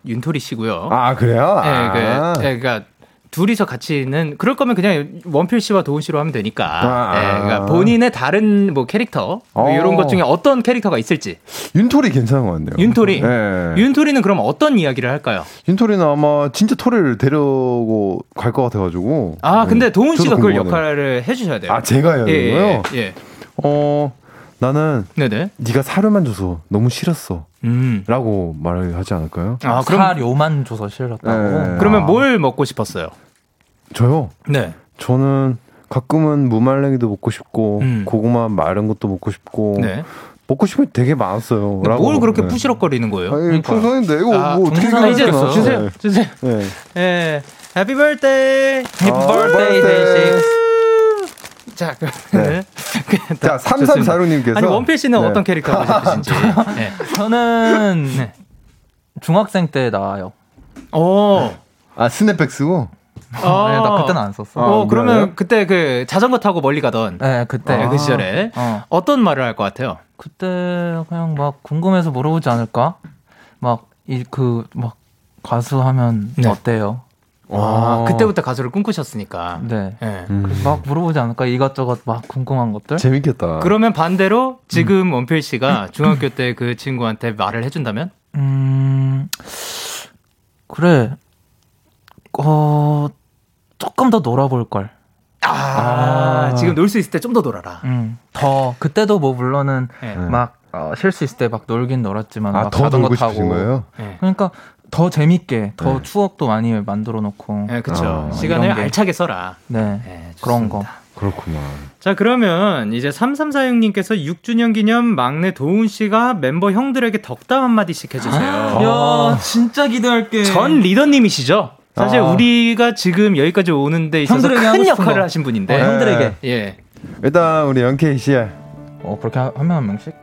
윤토리 씨고요. 아 그래요? 예, 아. 그, 예, 그러니까 둘이서 같이는 그럴 거면 그냥 원필 씨와 도훈 씨로 하면 되니까. 아. 예, 그러니까 본인의 다른 뭐 캐릭터 뭐 어. 이런 것 중에 어떤 캐릭터가 있을지. 윤토리 괜찮은 것 같네요. 윤토리. 네. 윤토리는 그럼 어떤 이야기를 할까요? 윤토리는 아마 진짜 토리를 데려고 갈 것 같아가지고. 아, 근데 네. 도훈 씨가 그걸 궁금하네요. 역할을 해주셔야 돼요. 아 제가 해야 예. 예, 예. 어 나는 네네. 네가 사료만 줘서 너무 싫었어라고 음. 말을 하지 않을까요? 아, 그럼 사료만 줘서 싫었다고. 네. 그러면 아. 뭘 먹고 싶었어요? 저요. 네. 저는 가끔은 무말랭이도 먹고 싶고 음. 고구마 마른 것도 먹고 싶고 네. 먹고 싶은 게 되게 많았어요. 라고. 뭘 그렇게 네. 부시럭거리는 거예요? 아니 풍선인데 이거 아, 뭐 어떻게 아, 이제. 주세요. 네. 주세요. 네. 예. Happy birthday. Happy 아, birthday. 데이식스. 자, 그러면 자, 3346님께서 아니 원필 씨는 네. 어떤 캐릭터 하고 싶으신지. 네. 저는 네. 중학생 때 나와요. 오. 아 스냅백 쓰고 어. 네, 나 그때는 안 썼어. 어, 아, 그러면? 그때 그 자전거 타고 멀리 가던 네, 그때. 네, 그 시절에 어. 어떤 말을 할 것 같아요? 그때 그냥 막 궁금해서 물어보지 않을까? 막 이 그 막 가수 하면 네. 어때요? 아, 어. 그때부터 가수를 꿈꾸셨으니까. 네. 네. 음. 막 물어보지 않을까? 이것저것 막 궁금한 것들. 재밌겠다. 그러면 반대로 지금 원필 씨가 중학교 때 그 친구한테 말을 해준다면? 음, 그래. 어, 조금 더 놀아볼 걸. 아, 지금 놀 수 있을 때 좀 더 놀아라. 음, 더 그때도 뭐 물론은 네. 막 어, 쉴수 있을 때 막 놀긴 놀았지만 아, 막더 자전거 놀고 타고. 싶으신 거예요? 네. 그러니까 더 재밌게, 더 네. 추억도 많이 만들어 놓고. 네, 그쵸. 아, 시간을 이런 게. 알차게 써라. 네. 네, 그런 거. 그렇구나. 자, 그러면 이제 3346님께서 6주년 기념 막내 도훈 씨가 멤버 형들에게 덕담 한마디씩 해주세요. 야, 진짜 기대할게. 전 리더님이시죠? 사실 아. 우리가 지금 여기까지 오는데 있어서 큰 역할을 거. 하신 분인데. 어, 형들에게. 예. 일단 우리 영케이 씨. 어, 그렇게 한 명 한 명씩?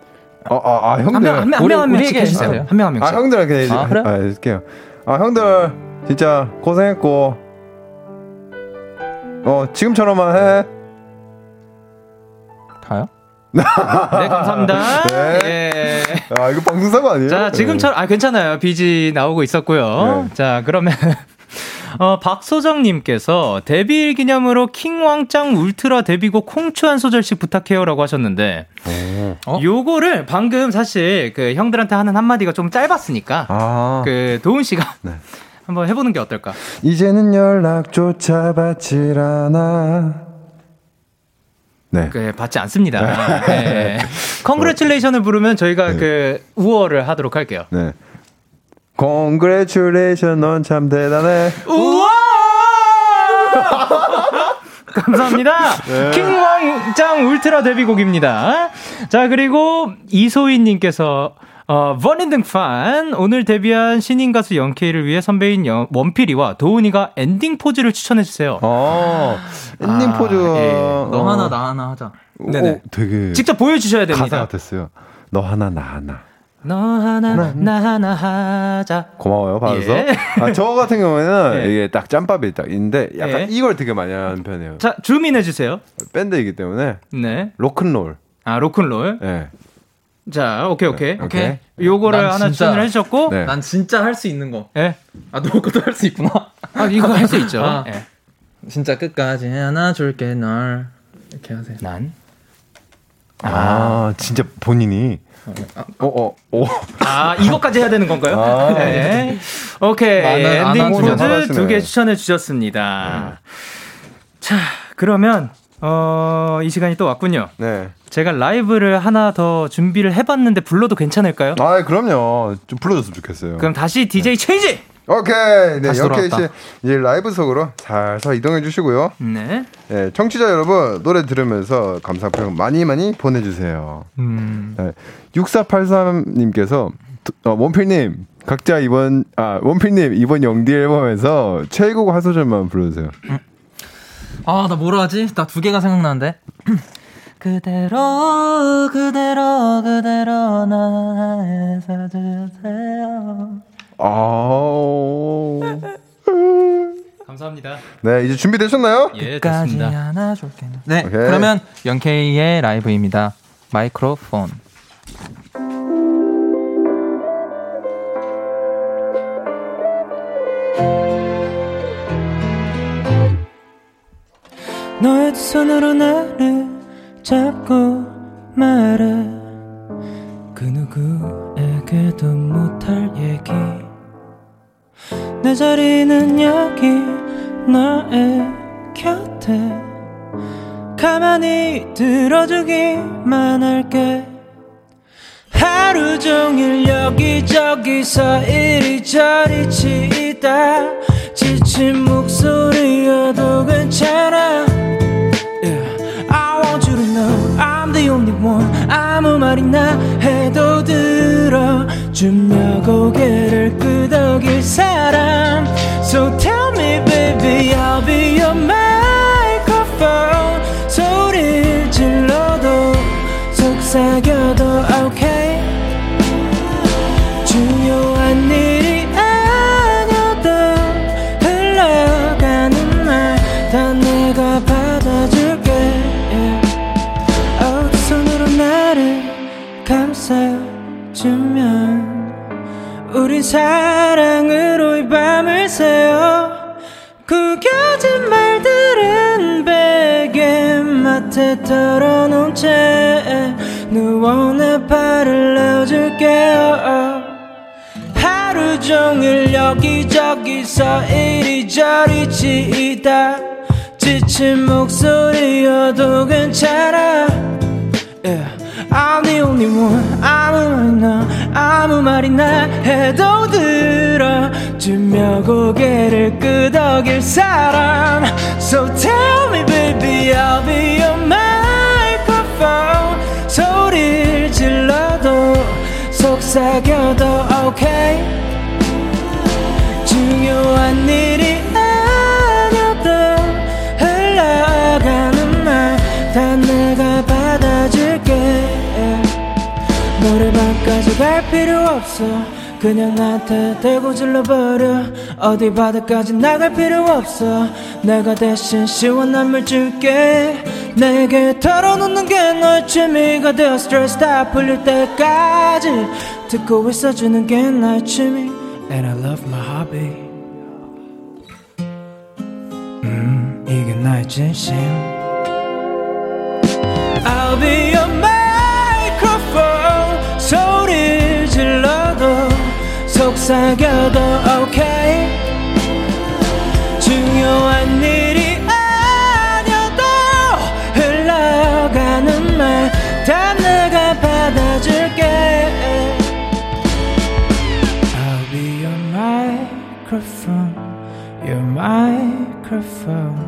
어, 아, 아한 형들. 명, 한 명, 한 우리- 명, 한 명씩 해주세요. 한 명, 한아 명씩. 형들한테 아, 그래? 아, 해줄게요. 아 형들 진짜 고생했고. 어 지금처럼만 해. 다요? 네, 감사합니다. 네. 예. 아 이거 방송사고 아니에요? 자, 지금처럼, 아, 괜찮아요. BG 나오고 있었고요. 네. 자, 그러면, 어, 박소정님께서 데뷔일 기념으로 킹왕짱 울트라 데뷔곡 콩추 한 소절씩 부탁해요라고 하셨는데, 네. 어? 요거를 방금 사실 그 형들한테 하는 한마디가 좀 짧았으니까, 아 그 도훈 씨가 네. 한번 해보는 게 어떨까? 이제는 연락조차 받질 않아. 네. 그 받지 않습니다. 네. Congratulation을 부르면 저희가 네. 그 우와를을 하도록 할게요. 네. Congratulation, 넌 참 대단해. 우와! 감사합니다. 킹왕짱 울트라 데뷔곡입니다. 자, 그리고 이소희님께서 어, burning등판 오늘 데뷔한 신인 가수 영케이를 위해 선배인 영- 원필이와 도운이가 엔딩 포즈를 추천해 주세요. 어, 엔딩 아, 포즈. 예. 너 어, 하나 나 하나 하자. 네네. 오, 되게 직접 보여주셔야 가사 됩니다. 같았어요. 너 하나 나 하나. 너 하나 나 하나 하자. 고마워요, 받아서. 예. 아, 저 같은 경우에는 예. 이게 딱 짬밥이 딱 있는데 약간 예. 이걸 되게 많이 하는 편이에요. 자, 줌인 해주세요. 밴드이기 때문에 네. 로큰롤. 아, 로큰롤. 예. 자, 오케이, 오케이. 오케이. 요거를 난 하나 진짜- 추천을 해주셨고, 네. 난 진짜 할 수 있는 거. 예. 아, 너 것도 할 수 있구나. 아, 이거 할 수 있죠. 아. 예. 진짜 끝까지 안아줄게 널. 이렇게 하세요. 난. 아, 진짜 본인이. 어, 어, 어. 아, 이것까지 해야 되는 건가요? 아. 네. 오케이. 엔딩 하죠. 포즈 잘하시네. 두개 추천해 주셨습니다. 자, 그러면, 어, 이 시간이 또 왔군요. 네. 제가 라이브를 하나 더 준비를 해봤는데 불러도 괜찮을까요? 아, 그럼요. 좀 불러줬으면 좋겠어요. 그럼 다시 DJ 체인지! 오케이. 네, 영케이 씨. 이제 라이브 속으로 살살 이동해 주시고요. 네. 네, 청취자 여러분 노래 들으면서 감상 표현 많이 많이 보내주세요. 음. 네, 6483님께서 어, 원필님 각자 이번 아 원필님 이번 영디 앨범에서 한 소절만 불러주세요. 아, 나 뭐라 하지? 나 두 개가 생각나는데. 그대로, 그대로, 그대로 나에서 주세요. 아, 감사합니다. 네 이제 준비되셨나요? 예, 됐습니다. 안아줄게. 네, 오케이. 그러면 영케이의 라이브입니다. 마이크로폰. 너의 두 손으로 나를 잡고 말해 그 누구에게도 못할 얘기 내 자리는 여기 너의 곁에. 가만히 들어주기만 할게. 하루 종일 여기저기서 이리저리 치이다. 지친 목소리여도 괜찮아. Yeah. I want you to know I'm the only one. 아무 말이나 해도 들어주며 여기저기서 이리저리 치이다. 지친 목소리여도 괜찮아. Yeah. I'm the only one 아무 말이나 아무 말이나 해도 들어주며 고개를 끄덕일 사람. So tell me baby I'll be your microphone. 소리를 질러도 속삭여도 okay 중요한 일이 아니어도 흘러가는 말 다 내가 받아줄게. 노래방까지 갈 필요 없어. 그냥 나한테 대고 질러버려. 어디 바다까지 나갈 필요 없어. 내가 대신 시원한 물 줄게. 내게 털어놓는 게 너의 취미가 되어 스트레스 다 풀릴 때까지 듣고 있어주는 게 나의 취미. And I love my hobby 나의 진심 I'll be your microphone 소리 질러도 속삭여도 okay 중요한 일이 아니어도 흘러가는 말 다 내가 받아줄게 I'll be your microphone your microphone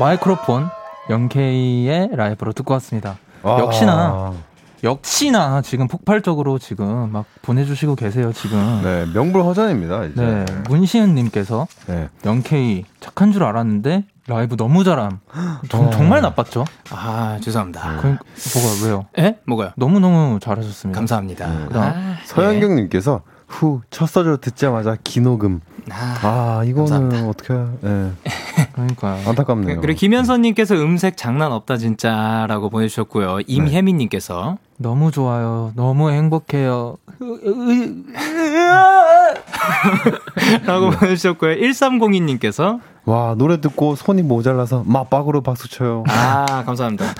마이크로폰 영케이의 라이브로 듣고 왔습니다. 역시나 역시나 지금 폭발적으로 지금 막 보내주시고 계세요 지금. 네 명불허전입니다 이제. 네, 문시은님께서 네. 영케이 착한 줄 알았는데 라이브 너무 잘함. 정, 어. 정말 나빴죠? 아, 죄송합니다. 그, 뭐가 왜요? 예? 뭐가요? 너무 너무 잘하셨습니다. 감사합니다. 그다음 아, 서현경님께서 후첫 소절 듣자마자 기녹음 아, 이거는 어떻게, 예. 그러니까요. 안타깝네요. 그리고 김현선님께서 음색 장난 없다 진짜라고 보내주셨고요. 임혜민님께서 너무 좋아요. 너무 행복해요. 라고 보내주셨고요. 1302님께서 와, 노래 듣고 손이 모자라서 맞박으로 박수 쳐요. 아 감사합니다.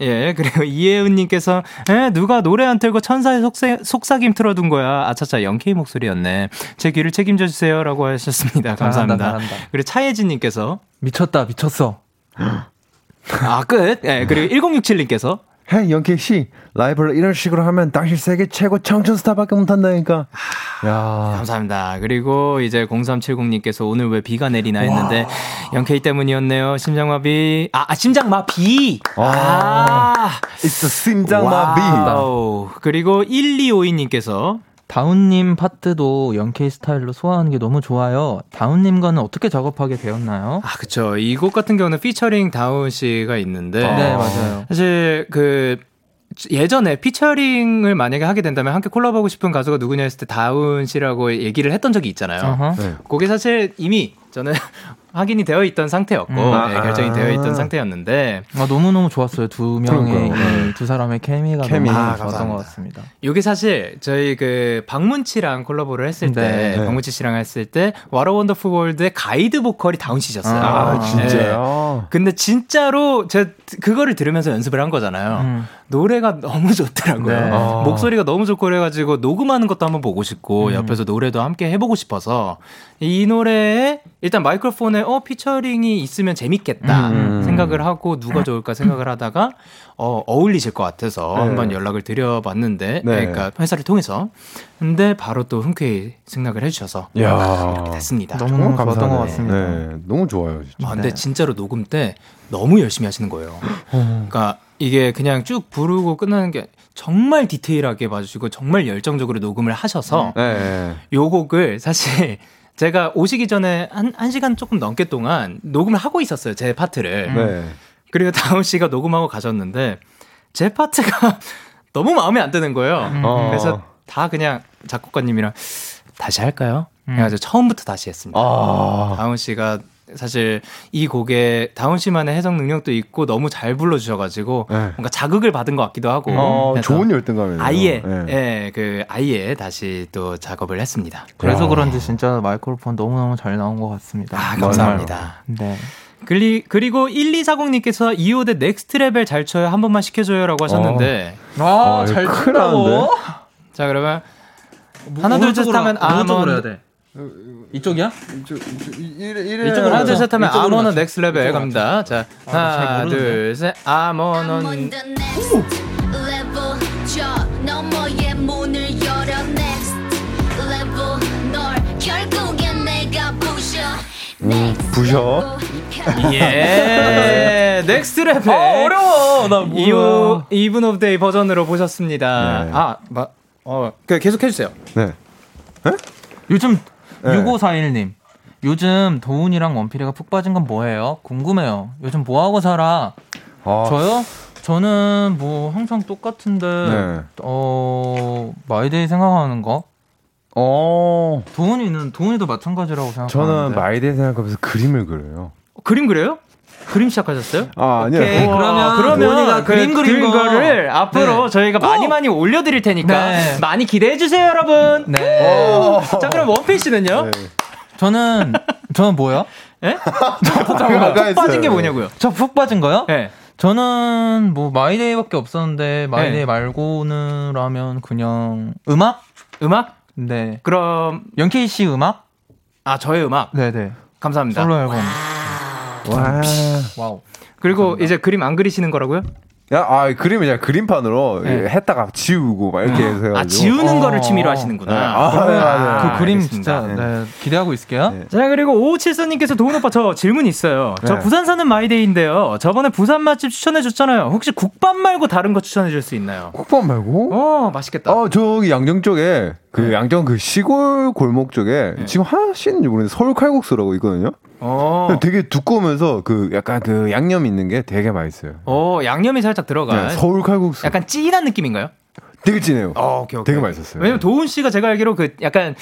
예, 그리고 이혜은님께서, 에, 누가 노래 안 틀고 천사의 속삭, 속삭임 틀어둔 거야. 아차차, 영케이 목소리였네. 제 귀를 책임져 주세요. 라고 하셨습니다. 감사합니다. 잘한다, 잘한다. 그리고 차예진님께서, 미쳤다, 미쳤어. 아, 끝. 예, 그리고 1067님께서, Hey, 영케이 씨, 라이브를 이런 식으로 하면 당신 세계 최고 청춘 스타밖에 못한다니까. 야 감사합니다. 그리고 이제 0370님께서 오늘 왜 비가 내리나 했는데, 영케이 때문이었네요. 심장마비. 아, 아 심장마비! 아, It's a 심장마비. Wow. 그리고 1252님께서, 다운님 파트도 영케이 스타일로 소화하는 게 너무 좋아요. 다운님과는 어떻게 작업하게 되었나요? 아, 그쵸. 이 곡 같은 경우는 피처링 다운 씨가 있는데. 네, 맞아요. 사실 그 예전에 피처링을 만약에 하게 된다면 함께 콜라보하고 싶은 가수가 누구냐 했을 때 다운 씨라고 얘기를 했던 적이 있잖아요. 네. 그게 사실 이미 저는 확인이 되어 있던 상태였고 음. 네, 아. 결정이 되어 있던 상태였는데 아, 너무 너무 좋았어요. 두 명의, 그러니까요. 예, 두 사람의 케미가 케미. 너무 아, 좋았던. 것 같습니다. 이게 사실 저희 그 박문치랑 콜라보를 했을 때 네. 네. 박문치 씨랑 했을 때 What a Wonderful World의 가이드 보컬이 다운 씨셨어요. 아, 아, 진짜요? 근데 진짜로 제가 그거를 들으면서 연습을 한 거잖아요. 음. 노래가 너무 좋더라고요. 네. 아. 목소리가 너무 좋고 그래가지고 녹음하는 것도 한번 보고 싶고 음. 옆에서 노래도 함께 해보고 싶어서 이 노래에 일단 마이크로폰에 어 피처링이 있으면 재밌겠다 음. 생각을 하고 누가 좋을까 생각을 하다가 어 어울리실 것 같아서 네. 한번 연락을 드려봤는데 네. 그러니까 회사를 통해서 근데 바로 또 흔쾌히 승낙을 해주셔서 야 됐습니다. 너무너무 좋았던 감사하네. 것 같습니다. 네, 너무 좋아요. 진짜. 아, 근데 진짜로 녹음 때 너무 열심히 하시는 거예요. 그러니까 이게 그냥 쭉 부르고 끝나는 게 정말 디테일하게 봐주시고 정말 열정적으로 녹음을 하셔서 네, 네. 요 곡을 사실 제가 오시기 전에 한, 한 시간 조금 넘게 동안 녹음을 하고 있었어요. 제 파트를. 네. 그리고 다운 씨가 녹음하고 가셨는데 제 파트가 너무 마음에 안 드는 거예요. 어. 그래서 다 그냥 작곡가님이랑 다시 할까요? 음. 그래가지고 처음부터 다시 했습니다. 아. 다운 씨가 사실 이 곡에 다운 씨만의 해석 능력도 있고 너무 잘 불러주셔가지고 네. 뭔가 자극을 받은 것 같기도 하고 어, 좋은 열등감이네요. 아예 네. 예, 그 아예 다시 또 작업을 했습니다. 그래서 야. 그런지 진짜 마이크로폰 너무 너무 잘 나온 것 같습니다. 아 감사합니다. 네. 그리, 그리고 1240님께서 이오데 Next Level 잘 쳐요 한 번만 시켜줘요라고 하셨는데 아, 잘 큰일 나는데? 자 그러면 하나 둘 셋 하면 아몬 돼? 이쪽이야? 이래, 이래 이쪽 으로 하나 둘셋 하면 맞춰. 넥스트 레벨 갑니다. 자 아, 잘 하나 모르는데. 둘셋 아몬은 level 저 너머의 문을 열어 next level 널 결국엔 내가 부셔 음, 부셔. 예 넥스트 레벨 어려워. 나 이후 이븐 오브 데이 버전으로 보셨습니다. 네. 아, 마, 어, 그 계속 해주세요. 네. 요즘 네. 6541님. 요즘 도훈이랑 원필이가 푹 빠진 건 뭐예요? 궁금해요. 요즘 뭐 하고 살아? 아, 저요? 저는 뭐 항상 똑같은데 네. 어 마이데이 생각하는 거. 어. 도훈이는 도훈이도 마찬가지라고 생각하는데. 저는 마이데이 생각하면서 그림을 그려요. 그림 그래요? 그림 시작하셨어요? 아, 아니요. 오케이, 와, 그러면 그러면 그 그림 그린 거. 거를 앞으로 네. 저희가 많이 많이 올려 드릴 테니까 네. 많이 기대해 주세요, 여러분. 네. 자, 그럼 원필 씨는요? 네. 저는 저는 뭐요? 예? 푹 빠진 게. 뭐냐고요? 저 푹 빠진 거요? 예. 저는 뭐 마이데이밖에 없었는데 마이데이 네. 말고는 라면 그냥 음악? 음악? 네. 그럼 영케이 씨 음악? 아 저의 음악 네 네. 감사합니다. 솔로 앨범. 와. Wow. 그리고 이제 그림 안 그리시는 거라고요? 야, 아, 그림을 그냥 그림판으로 네. 했다가 지우고 막 이렇게 해서 해가지고. 아 지우는 어. 거를 취미로 하시는구나. 네. 아, 네, 맞아요. 그 그림 알겠습니다. 진짜 네, 기대하고 있을게요. 네. 자 그리고 5574님께서 도훈 오빠 저 질문 있어요. 저 네. 부산 사는 마이데이인데요. 저번에 부산 맛집 추천해 줬잖아요. 혹시 국밥 말고 다른 거 추천해 줄 수 있나요? 국밥 말고? 어 맛있겠다. 어, 저기 양정 쪽에, 그 양정 그 시골 골목 쪽에 지금 하시는지 모르겠는데 서울 칼국수라고 있거든요? 어. 되게 두꺼우면서 그 약간 그 양념 있는 게 되게 맛있어요. 어 양념이 살짝 들어간 네, 서울 칼국수. 약간 진한 느낌인가요? 되게 진해요. 어, 오케이, 오케이. 되게 맛있었어요. 왜냐면 도훈 씨가 제가 알기로 그 약간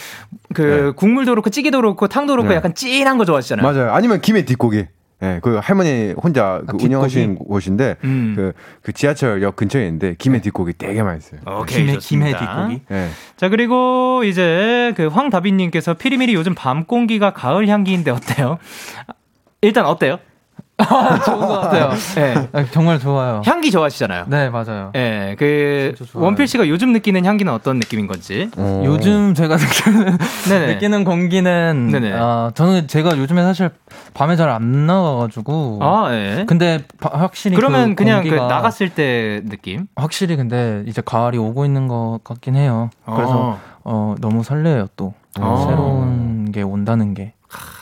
그 국물도 그렇고 찌개도 그렇고 탕도 그렇고 네. 약간 진한 거 좋아하시잖아요. 맞아요. 아니면 김에 뒷고기. 예, 그 할머니 혼자 그 뒷고기? 운영하시는 곳인데 음. 그, 그 지하철역 근처에 있는데 김에 뒷고기 되게 맛있어요. 오케이, 김해 김해. 뒷고기. 예. 자 그리고 이제 그 황다빈님께서 피리미리 요즘 밤 공기가 가을 향기인데 어때요? 일단 어때요? 좋은 것 같아요. 네. 아, 정말 좋아요. 향기 좋아하시잖아요. 네 맞아요. 예, 그 진짜 좋아요. 원필 씨가 요즘 느끼는 향기는 어떤 느낌인 건지. 어. 요즘 제가 느끼는. 느끼는 공기는 네네. 아 저는 제가 요즘에 사실 밤에 잘 안 나가가지고 아, 예. 근데 바- 확실히 그러면 그 그냥 그 나갔을 때 느낌. 확실히 근데 이제 가을이 오고 있는 것 같긴 해요. 그래서 어, 어 너무 설레요 또 어. 새로운 게 온다는 게.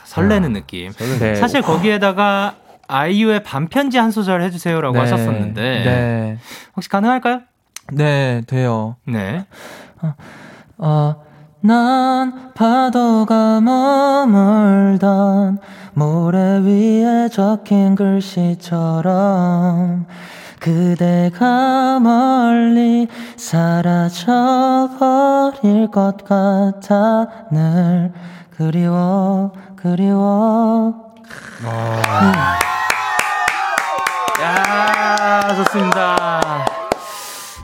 설레는 느낌. 네. 사실 거기에다가 아이유의 반편지 한 소절 해주세요라고 네. 하셨었는데 네. 혹시 가능할까요? 네, 돼요. 네. 어, 난 파도가 머물던 모래 위에 적힌 글씨처럼 그대가 멀리 사라져버릴 것 같아 늘 그리워 그리워 야, 좋습니다.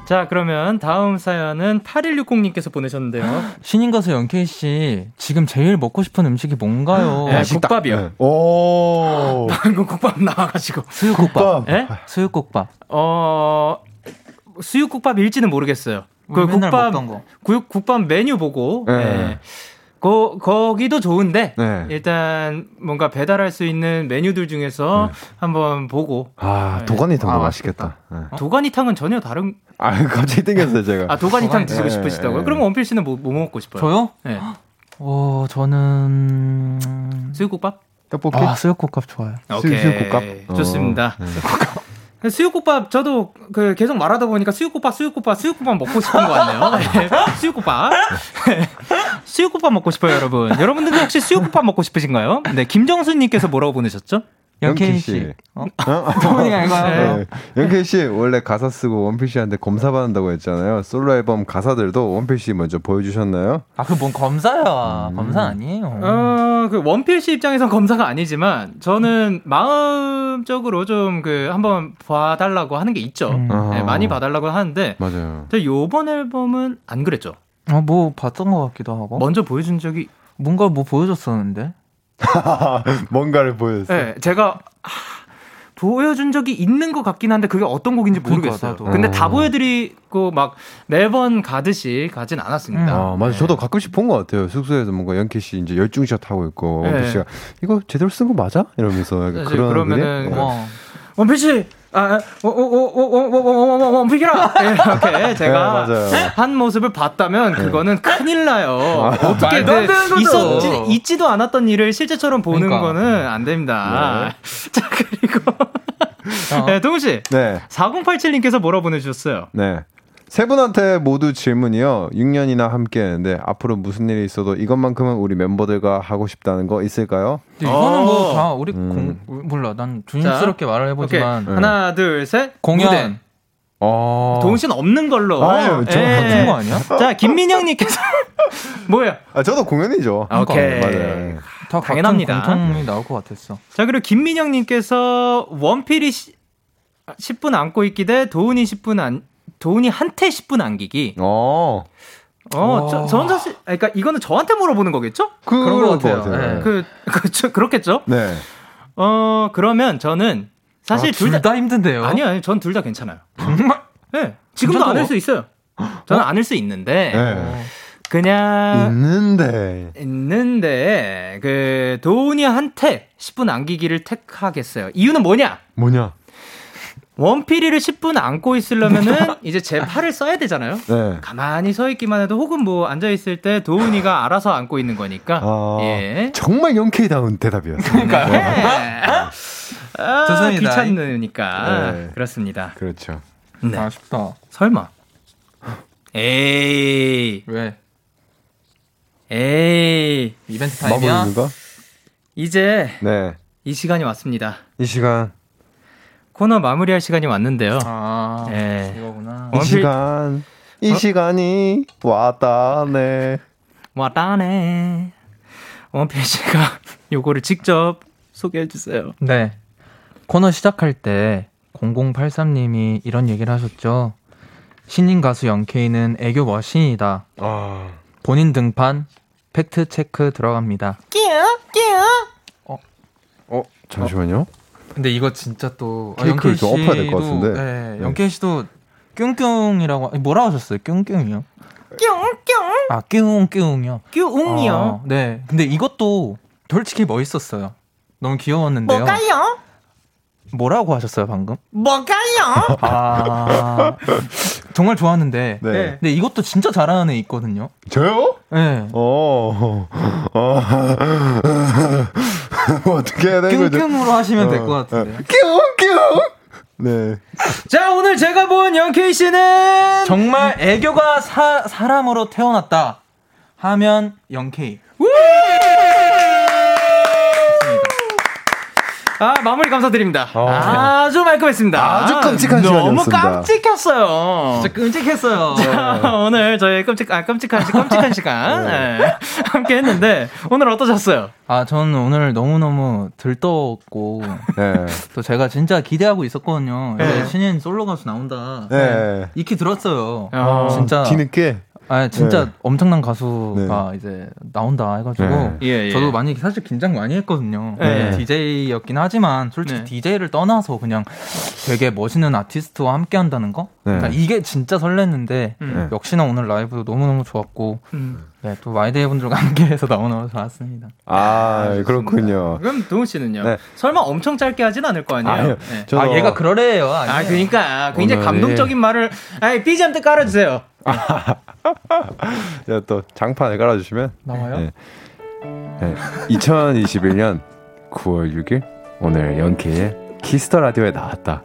자, 그러면 다음 사연은 8160님께서 보내셨는데요. 신인 가수 영케이 씨 지금 제일 먹고 싶은 음식이 뭔가요? 네, 국밥이요. 예. 오. 방금 국밥 나와가지고. 수육국밥. 예? 수육국밥. 어, 수육국밥일지는 모르겠어요. 그 국밥, 먹던 거. 국, 국밥 메뉴 보고, 네. 예. 거, 거기도 좋은데, 네. 일단 뭔가 배달할 수 있는 메뉴들 중에서 한번 보고, 아, 도가니탕도 아, 맛있겠다. 예. 도가니탕은 전혀 다른, 아, 갑자기 땡겼어요, 제가. 아, 도가니탕 드시고 네, 싶으시다고요? 네. 그럼 원필 씨는 뭐, 뭐 먹고 싶어요? 저요? 네. 어, 저는 수육국밥? 떡볶이? 아, 수육국밥 좋아요. 오케이. 수육국밥? 어. 좋습니다. 네. 수육국밥 저도 그 계속 말하다 보니까 수육국밥 수육국밥 수육국밥 먹고 싶은 것 같네요. 네. 수육국밥. 수육국밥 먹고 싶어요, 여러분. 여러분들도 혹시 수육국밥 먹고 싶으신가요? 네, 김정수님께서 뭐라고 보내셨죠? 영케이 씨. 씨. 어? 어? 도훈이가 이거 하요 네. 영케이 씨 원래 가사 쓰고 원필 씨한테 검사 받는다고 했잖아요. 솔로 앨범 가사들도 원필 씨 먼저 보여주셨나요? 아, 그 뭔 검사야. 검사 아니에요. 어, 그 원필 씨 입장에선 검사가 아니지만 저는 마음적으로 좀 그 한번 봐달라고 하는 게 있죠. 음. 네, 아. 많이 봐달라고 하는데 맞아요. 저 요번 앨범은 안 그랬죠. 어, 뭐 봤던 것 같기도 하고. 먼저 보여준 적이 뭔가 뭐 보여줬었는데. 뭔가를 보여줬어요. 네, 제가 아, 보여준 적이 있는 것 같긴 한데 그게 어떤 곡인지 그러니까, 모르겠어요. 나도. 근데 어. 다 보여드리고 막 매번 가듯이 가진 않았습니다. 아, 맞아. 저도 가끔씩 본 것 같아요. 숙소에서 뭔가 영케이 씨 이제 열중샷 하고 있고, 네. 원필 씨가 이거 제대로 쓴 거 맞아? 이러면서 사실 그런 그러면은 그림? 와. 원필 씨, 아, 원피기라 이렇게 제가 네, 한 모습을 봤다면 그거는 네. 큰일 나요. 아, 어떻게 있었 있지도 않았던 일을 실제처럼 보는 그러니까. 거는 안 됩니다. 네. 자 그리고 어. 네, 동훈 씨, 네. 4087님께서 뭐라 보내주셨어요? 네. 세 분한테 모두 질문이요. 6년이나 함께 했는데 앞으로 무슨 일이 있어도 이것만큼은 우리 멤버들과 하고 싶다는 거 있을까요? 근데 이거는 어. 뭐다 우리 음. 공, 몰라. 난 조심스럽게 말을 해보지만. 하나 둘 셋 공연. 무대. 어. 동훈 씨는 없는 걸로. 아유, 저 예. 같은 거 아니야? 자 김민영님께서 뭐야? 아, 저도 공연이죠. 아, 오케이. 맞아요. 다 당연합니다. 같은 공통이 나올 것 같았어. 자 그리고 김민영님께서 원필이 시, 10분 안고 있기 대 도훈이 10분 안 도훈이 한테 10분 안기기. 어. 어, 저, 저는 사실, 그러니까 이거는 저한테 물어보는 거겠죠? 그런 것것 같아요. 같아요. 네. 그, 그렇죠, 그렇겠죠? 네. 어, 그러면 저는 사실 아, 둘 다, 둘다 힘든데요. 아니요, 아니요, 전 둘 다 괜찮아요. 정말. 네, 지금도? 안을 수 있어요. 저는 안을 수 있는데, 네. 그냥, 있는데. 있는데, 그, 도훈이한테 10분 안기기를 택하겠어요. 이유는 뭐냐? 뭐냐? 원피리를 10분 안고 있으려면은 이제 제 팔을 써야 되잖아요. 네. 가만히 서 있기만 해도 혹은 뭐 앉아 있을 때 도훈이가 알아서 안고 있는 거니까. 아, 예. 정말 영케이다운 대답이었어요. 네. 아, 좋습니다. 귀찮으니까 네. 그렇습니다. 그렇죠. 네. 아쉽다. 설마. 에이, 왜? 에이. 이벤트 타임이야? 이제 네. 이 시간이 왔습니다. 이 시간, 코너 마무리할 시간이 왔는데요. 아, 예. 이거구나. 이 원필- 시간, 이 시간이 왔다네. 왔다네. 원필 씨가 요거를 직접 소개해 주세요. 네. 코너 시작할 때 0083님이 이런 얘기를 하셨죠. 신인 가수 영케이는 애교 머신이다. 아. 본인 등판 팩트 체크 들어갑니다. 어, 잠시만요. 근데 이거 진짜 또 아, 케이크를 좀 엎어야 될것 씨도, 같은데. 네, 네. 영케이 씨도 뀨뀨이라고 아니, 뭐라 하셨어요? 뀨뀨이요? 뀨뀨. 아 뀨뀨이요. 뀨웅이요. 어, 네. 근데 이것도 솔직히 멋있었어요. 너무 귀여웠는데요. 뭐가요? 뭐라고 하셨어요 방금? 뭐가요? 아 정말 좋았는데. 네. 근데 이것도 진짜 잘하는 애 있거든요. 저요? 네. 어. 어. 어떻게 해야 되는 거죠? 뀨뀨으로 하시면 될것 어, 같은데. 뀨뀨. 네. 자, 오늘 제가 본 영케이 씨는 정말 애교가 사, 사람으로 태어났다 하면 영케이. 아, 마무리 감사드립니다. 어. 아주 말끔했습니다. 아주 끔찍한 너무 시간이었습니다. 깜찍했어요. 진짜 끔찍했어요. 자, 오늘 저희 끔찍, 아, 끔찍한, 시, 끔찍한 시간, 네. 함께 했는데, 오늘 어떠셨어요? 아, 저는 오늘 너무 너무 들떴고, 네. 또 제가 진짜 기대하고 있었거든요. 네. 신인 솔로 가수 나온다. 네. 익히 들었어요. 어, 진짜. 뒤늦게. 아, 진짜 네. 엄청난 가수가 이제 나온다 해가지고. 네. 예, 예. 저도 많이 사실 긴장 많이 했거든요. 네. DJ였긴 하지만 솔직히 네. DJ를 떠나서 그냥 되게 멋있는 아티스트와 함께 한다는 거? 네. 그러니까 이게 진짜 설렜는데 음. 역시나 오늘 라이브도 너무 너무 좋았고 음. 네, 또 마이데이 분들과 함께해서 너무너무 좋았습니다. 아, 그렇군요. 그럼 동훈 씨는요? 네. 설마 엄청 짧게 하진 않을 거 아니에요? 아니요. 네. 저도- 아 얘가 그러래요. 아, 아니에요. 그러니까 굉장히 오늘이- 감동적인 말을 아이 BGM 때 깔아주세요. 제가 또 장판을 깔아주시면. 나와요? 네. 네. 2021년 9월 6일 오늘 연케의 키스터 라디오에 나왔다.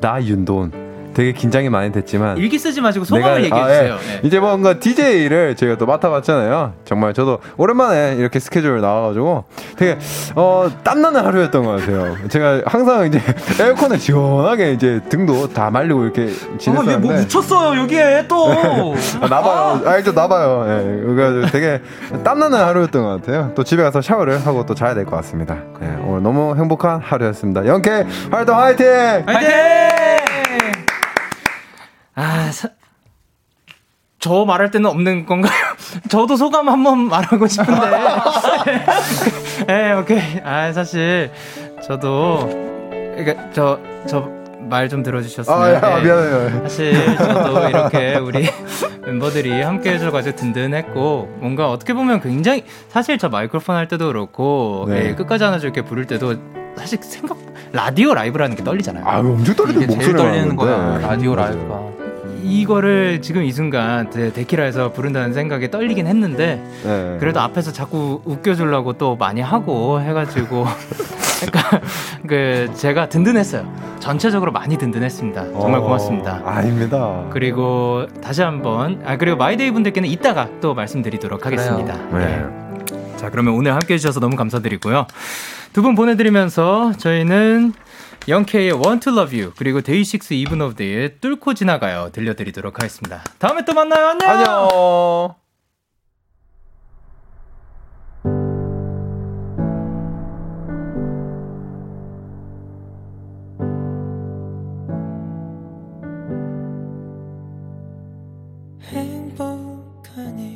나 윤돈. 되게 긴장이 많이 됐지만 일기 쓰지 마시고 소감을 얘기해 아, 주세요. 예. 네. 이제 뭔가 DJ를 제가 또 맡아봤잖아요. 정말 저도 오랜만에 이렇게 스케줄 나와가지고 되게 어 땀나는 하루였던 것 같아요. 제가 항상 이제 에어컨을 시원하게 이제 등도 다 말리고 이렇게 아, 얘뭐 지냈었는데 묻혔어요 여기에 또. 아, 나봐요. 아, 좀 나봐요. 예. 그래가지고 되게 땀나는 하루였던 것 같아요. 또 집에 가서 샤워를 하고 또 자야 될 것 같습니다. 예, 오늘 너무 행복한 하루였습니다. 영케 활동 화이팅! 화이팅! 아, 사... 저 말할 때는 없는 건가요? 저도 소감 한번 말하고 싶은데. 예, 오케이. 아, 사실 저도 그러니까 저 저 말 좀 들어주셨으면. 아, 야, 예. 미안해요. 사실 저도 이렇게 우리 멤버들이 함께 해줘가지고 든든했고 뭔가 어떻게 보면 굉장히 사실 저 마이크로폰 할 때도 그렇고 네. 예, 끝까지 안아줘 이렇게 부를 때도 사실 생각 라디오 라이브라는 게 떨리잖아요. 아, 엄청 떨리는 목소리가 떨리는 거야 나는데. 라디오. 라이브가. 이거를 지금 이 순간 데- 데키라에서 부른다는 생각이 떨리긴 했는데 네. 그래도 앞에서 자꾸 웃겨주려고 또 많이 하고 해가지고 그러니까 그 제가 든든했어요. 전체적으로 많이 든든했습니다. 정말 어, 고맙습니다. 아닙니다. 그리고 다시 한번 아 그리고 마이데이 분들께는 이따가 또 말씀드리도록 하겠습니다. 네. 자 그러면 오늘 함께 해 주셔서 너무 감사드리고요. 두 분 보내드리면서 저희는 영케이의 Want to Love You 그리고 데이식스 Even of Day의 뚫고 지나가요 들려드리도록 하겠습니다. 다음에 또 만나요. 안녕. 안녕. 행복하니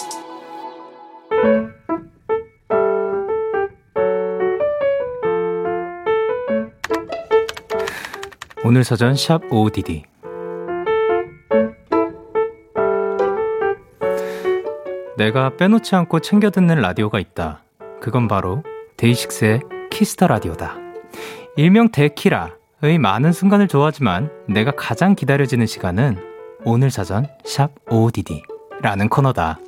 오늘 사전 샵 ODD 내가 빼놓지 않고 챙겨 듣는 라디오가 있다. 그건 바로 데이식스의 키스 더 라디오다. 일명 데키라의 많은 순간을 좋아하지만 내가 가장 기다려지는 시간은 오늘 사전 샵 ODD라는 코너다.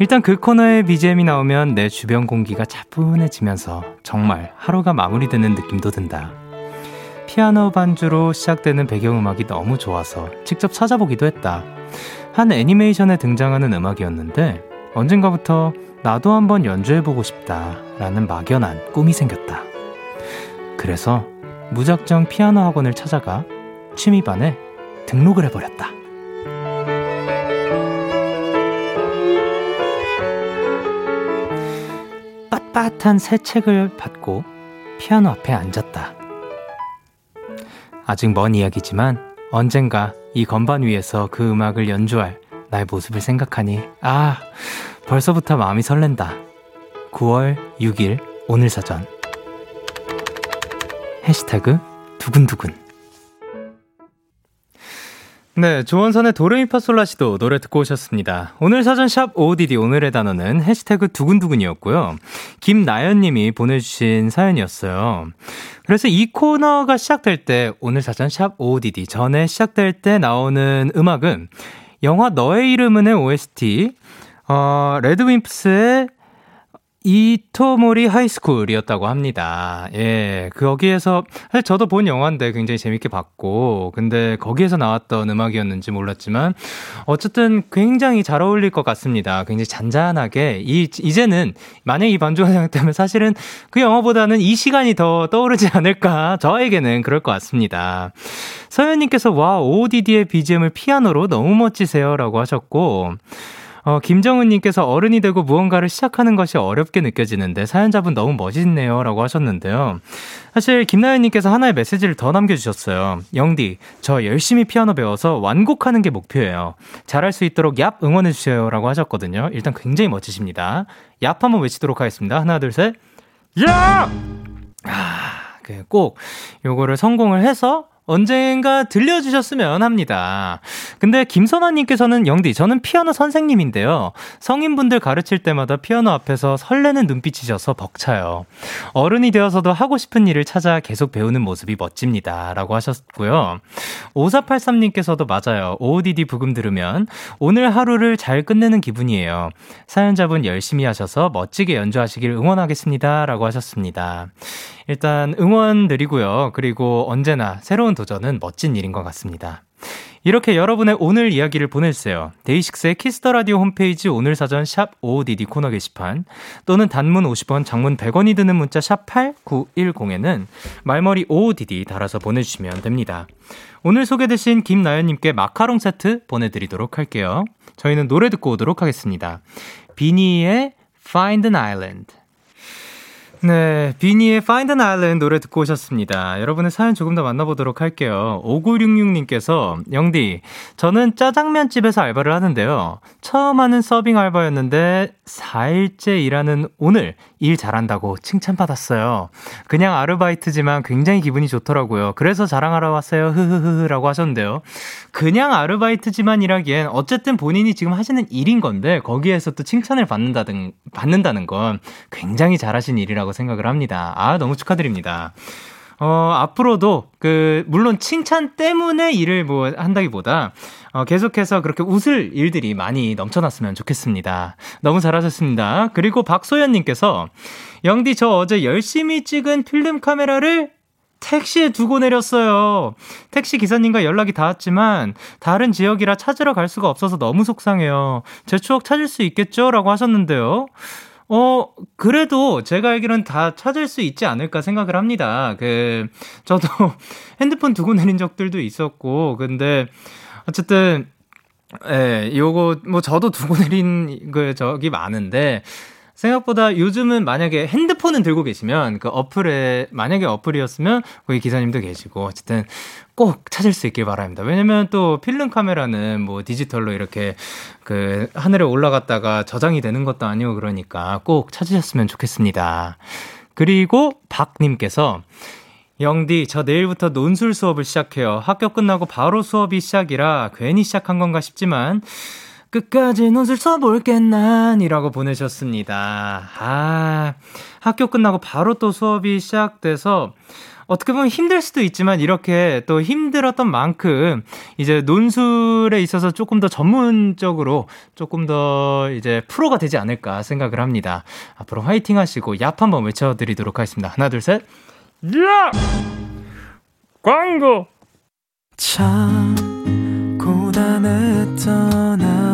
일단 그 코너에 BGM이 나오면 내 주변 공기가 차분해지면서 정말 하루가 마무리되는 느낌도 든다. 피아노 반주로 시작되는 배경음악이 너무 좋아서 직접 찾아보기도 했다. 한 애니메이션에 등장하는 음악이었는데 언젠가부터 나도 한번 연주해보고 싶다라는 막연한 꿈이 생겼다. 그래서 무작정 피아노 학원을 찾아가 취미반에 등록을 해버렸다. 빳빳한 새 책을 받고 피아노 앞에 앉았다. 아직 먼 이야기지만 언젠가 이 건반 위에서 그 음악을 연주할 나의 모습을 생각하니 아 벌써부터 마음이 설렌다. 9월 6일 오늘 사전 해시태그 두근두근 네, 조원선의 도레미파솔라시도 노래 듣고 오셨습니다. 오늘 사전샵 ODD 오늘의 단어는 해시태그 두근두근이었고요. 김나연님이 보내주신 사연이었어요. 그래서 이 코너가 시작될 때 오늘 사전샵 ODD 전에 시작될 때 나오는 음악은 영화 너의 이름은의 OST 어, 레드윈프스의 이토모리 하이스쿨이었다고 합니다. 예, 거기에서, 사실 저도 본 영화인데 굉장히 재밌게 봤고, 근데 거기에서 나왔던 음악이었는지 몰랐지만, 어쨌든 굉장히 잘 어울릴 것 같습니다. 굉장히 잔잔하게, 이, 이제는, 만약 이 반주가 생각되면 사실은 그 영화보다는 이 시간이 더 떠오르지 않을까, 저에게는 그럴 것 같습니다. 서현님께서, 와, ODD의 BGM을 피아노로 너무 멋지세요. 라고 하셨고, 어, 김정은님께서 어른이 되고 무언가를 시작하는 것이 어렵게 느껴지는데 사연자분 너무 멋있네요. 라고 하셨는데요. 사실 김나연님께서 하나의 메시지를 더 남겨주셨어요. 영디, 저 열심히 피아노 배워서 완곡하는 게 목표예요. 잘할 수 있도록 얍 응원해주세요. 라고 하셨거든요. 일단 굉장히 멋지십니다. 얍 한번 외치도록 하겠습니다. 하나, 둘, 셋. 얍! 아, 그꼭 요거를 성공을 해서 언젠가 들려주셨으면 합니다. 근데 김선아님께서는 영디, 저는 피아노 선생님인데요. 성인분들 가르칠 때마다 피아노 앞에서 설레는 눈빛이셔서 벅차요. 어른이 되어서도 하고 싶은 일을 찾아 계속 배우는 모습이 멋집니다. 라고 하셨고요. 5483님께서도 맞아요. OODD 부금 들으면 오늘 하루를 잘 끝내는 기분이에요. 사연자분 열심히 하셔서 멋지게 연주하시길 응원하겠습니다. 라고 하셨습니다. 일단 응원 드리고요. 그리고 언제나 새로운 도전은 멋진 일인 것 같습니다. 이렇게 여러분의 오늘 이야기를 보내주세요. 데이식스의 키스 더 라디오 홈페이지 오늘 사전 샵 55DD 코너 게시판 또는 단문 50원, 장문 100원이 드는 문자 샵 8910에는 말머리 55DD 달아서 보내주시면 됩니다. 오늘 소개되신 김나연님께 마카롱 세트 보내드리도록 할게요. 저희는 노래 듣고 오도록 하겠습니다. 비니의 Find an Island. 네, 비니의 Find an Island 노래 듣고 오셨습니다. 여러분의 사연 조금 더 만나보도록 할게요. 5966님께서, 영디, 저는 짜장면 집에서 알바를 하는데요. 처음 하는 서빙 알바였는데, 4일째 일하는 오늘 일 잘한다고 칭찬받았어요. 그냥 아르바이트지만 굉장히 기분이 좋더라고요. 그래서 자랑하러 왔어요. 흐흐흐라고 하셨는데요. 그냥 아르바이트지만 일하기엔 어쨌든 본인이 지금 하시는 일인 건데, 거기에서 또 칭찬을 받는다든, 받는다는 건 굉장히 잘하신 일이라고 생각을 합니다. 아, 너무 축하드립니다. 어, 앞으로도 그 물론 칭찬 때문에 일을 뭐 한다기보다 어, 계속해서 그렇게 웃을 일들이 많이 넘쳐났으면 좋겠습니다. 너무 잘하셨습니다. 그리고 박소연 님께서 영디 저 어제 열심히 찍은 필름 카메라를 택시에 두고 내렸어요. 택시 기사님과 연락이 닿았지만 다른 지역이라 찾으러 갈 수가 없어서 너무 속상해요. 제 추억 찾을 수 있겠죠? 라고 하셨는데요. 어, 그래도 제가 알기로는 다 찾을 수 있지 않을까 생각을 합니다. 그, 저도 핸드폰 두고 내린 적들도 있었고, 근데, 어쨌든, 예, 요거, 뭐, 저도 두고 내린 그, 적이 많은데, 생각보다 요즘은 만약에 핸드폰은 들고 계시면 그 어플에 만약에 어플이었으면 거기 기사님도 계시고 어쨌든 꼭 찾을 수 있길 바랍니다. 왜냐면 또 필름 카메라는 뭐 디지털로 이렇게 그 하늘에 올라갔다가 저장이 되는 것도 아니고 그러니까 꼭 찾으셨으면 좋겠습니다. 그리고 박님께서 영디, 저 내일부터 논술 수업을 시작해요. 학교 끝나고 바로 수업이 시작이라 괜히 시작한 건가 싶지만 끝까지 논술 써볼게 난이라고 보내셨습니다. 아, 학교 끝나고 바로 또 수업이 시작돼서 어떻게 보면 힘들 수도 있지만 이렇게 또 힘들었던 만큼 이제 논술에 있어서 조금 더 전문적으로 조금 더 이제 프로가 되지 않을까 생각을 합니다. 앞으로 화이팅 하시고 얍 한번 외쳐드리도록 하겠습니다. 하나, 둘, 셋. 야! 광고! 참 고단했던 하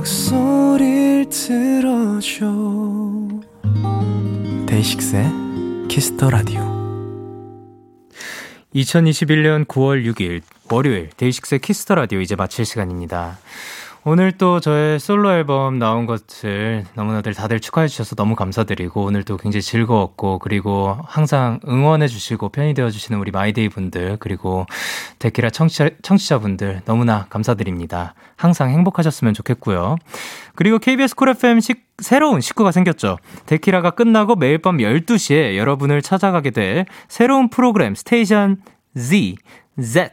목소리를 들어줘 데이식스의 키스 더 라디오 2021년 9월 6일 월요일 데이식스의 키스 더 라디오 이제 마칠 시간입니다. 오늘 또 저의 솔로 앨범 나온 것을 너무나들 다들 축하해 주셔서 너무 감사드리고 오늘도 굉장히 즐거웠고 그리고 항상 응원해 주시고 편이 되어 주시는 우리 마이데이 분들 그리고 데키라 청취자, 청취자분들 너무나 감사드립니다. 항상 행복하셨으면 좋겠고요. 그리고 KBS 쿨 FM 식, 새로운 식구가 생겼죠. 데키라가 끝나고 매일 밤 12시에 여러분을 찾아가게 될 새로운 프로그램 스테이션 Z Z.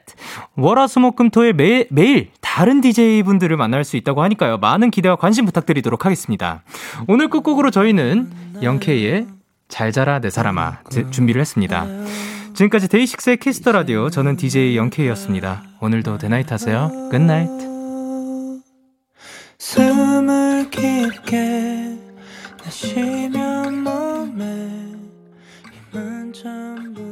월화수목금토일 매, 매일 다른 DJ분들을 만날 수 있다고 하니까요. 많은 기대와 관심 부탁드리도록 하겠습니다. 오늘 끝곡으로 저희는 영케이의 잘 자라 내 사람아 제, 준비를 했습니다. 지금까지 데이식스의 키스 더 라디오 저는 DJ 영케이였습니다. 오늘도 데나잇 하세요. Good night. 숨을 깊게 내쉬면 몸에 힘은 전부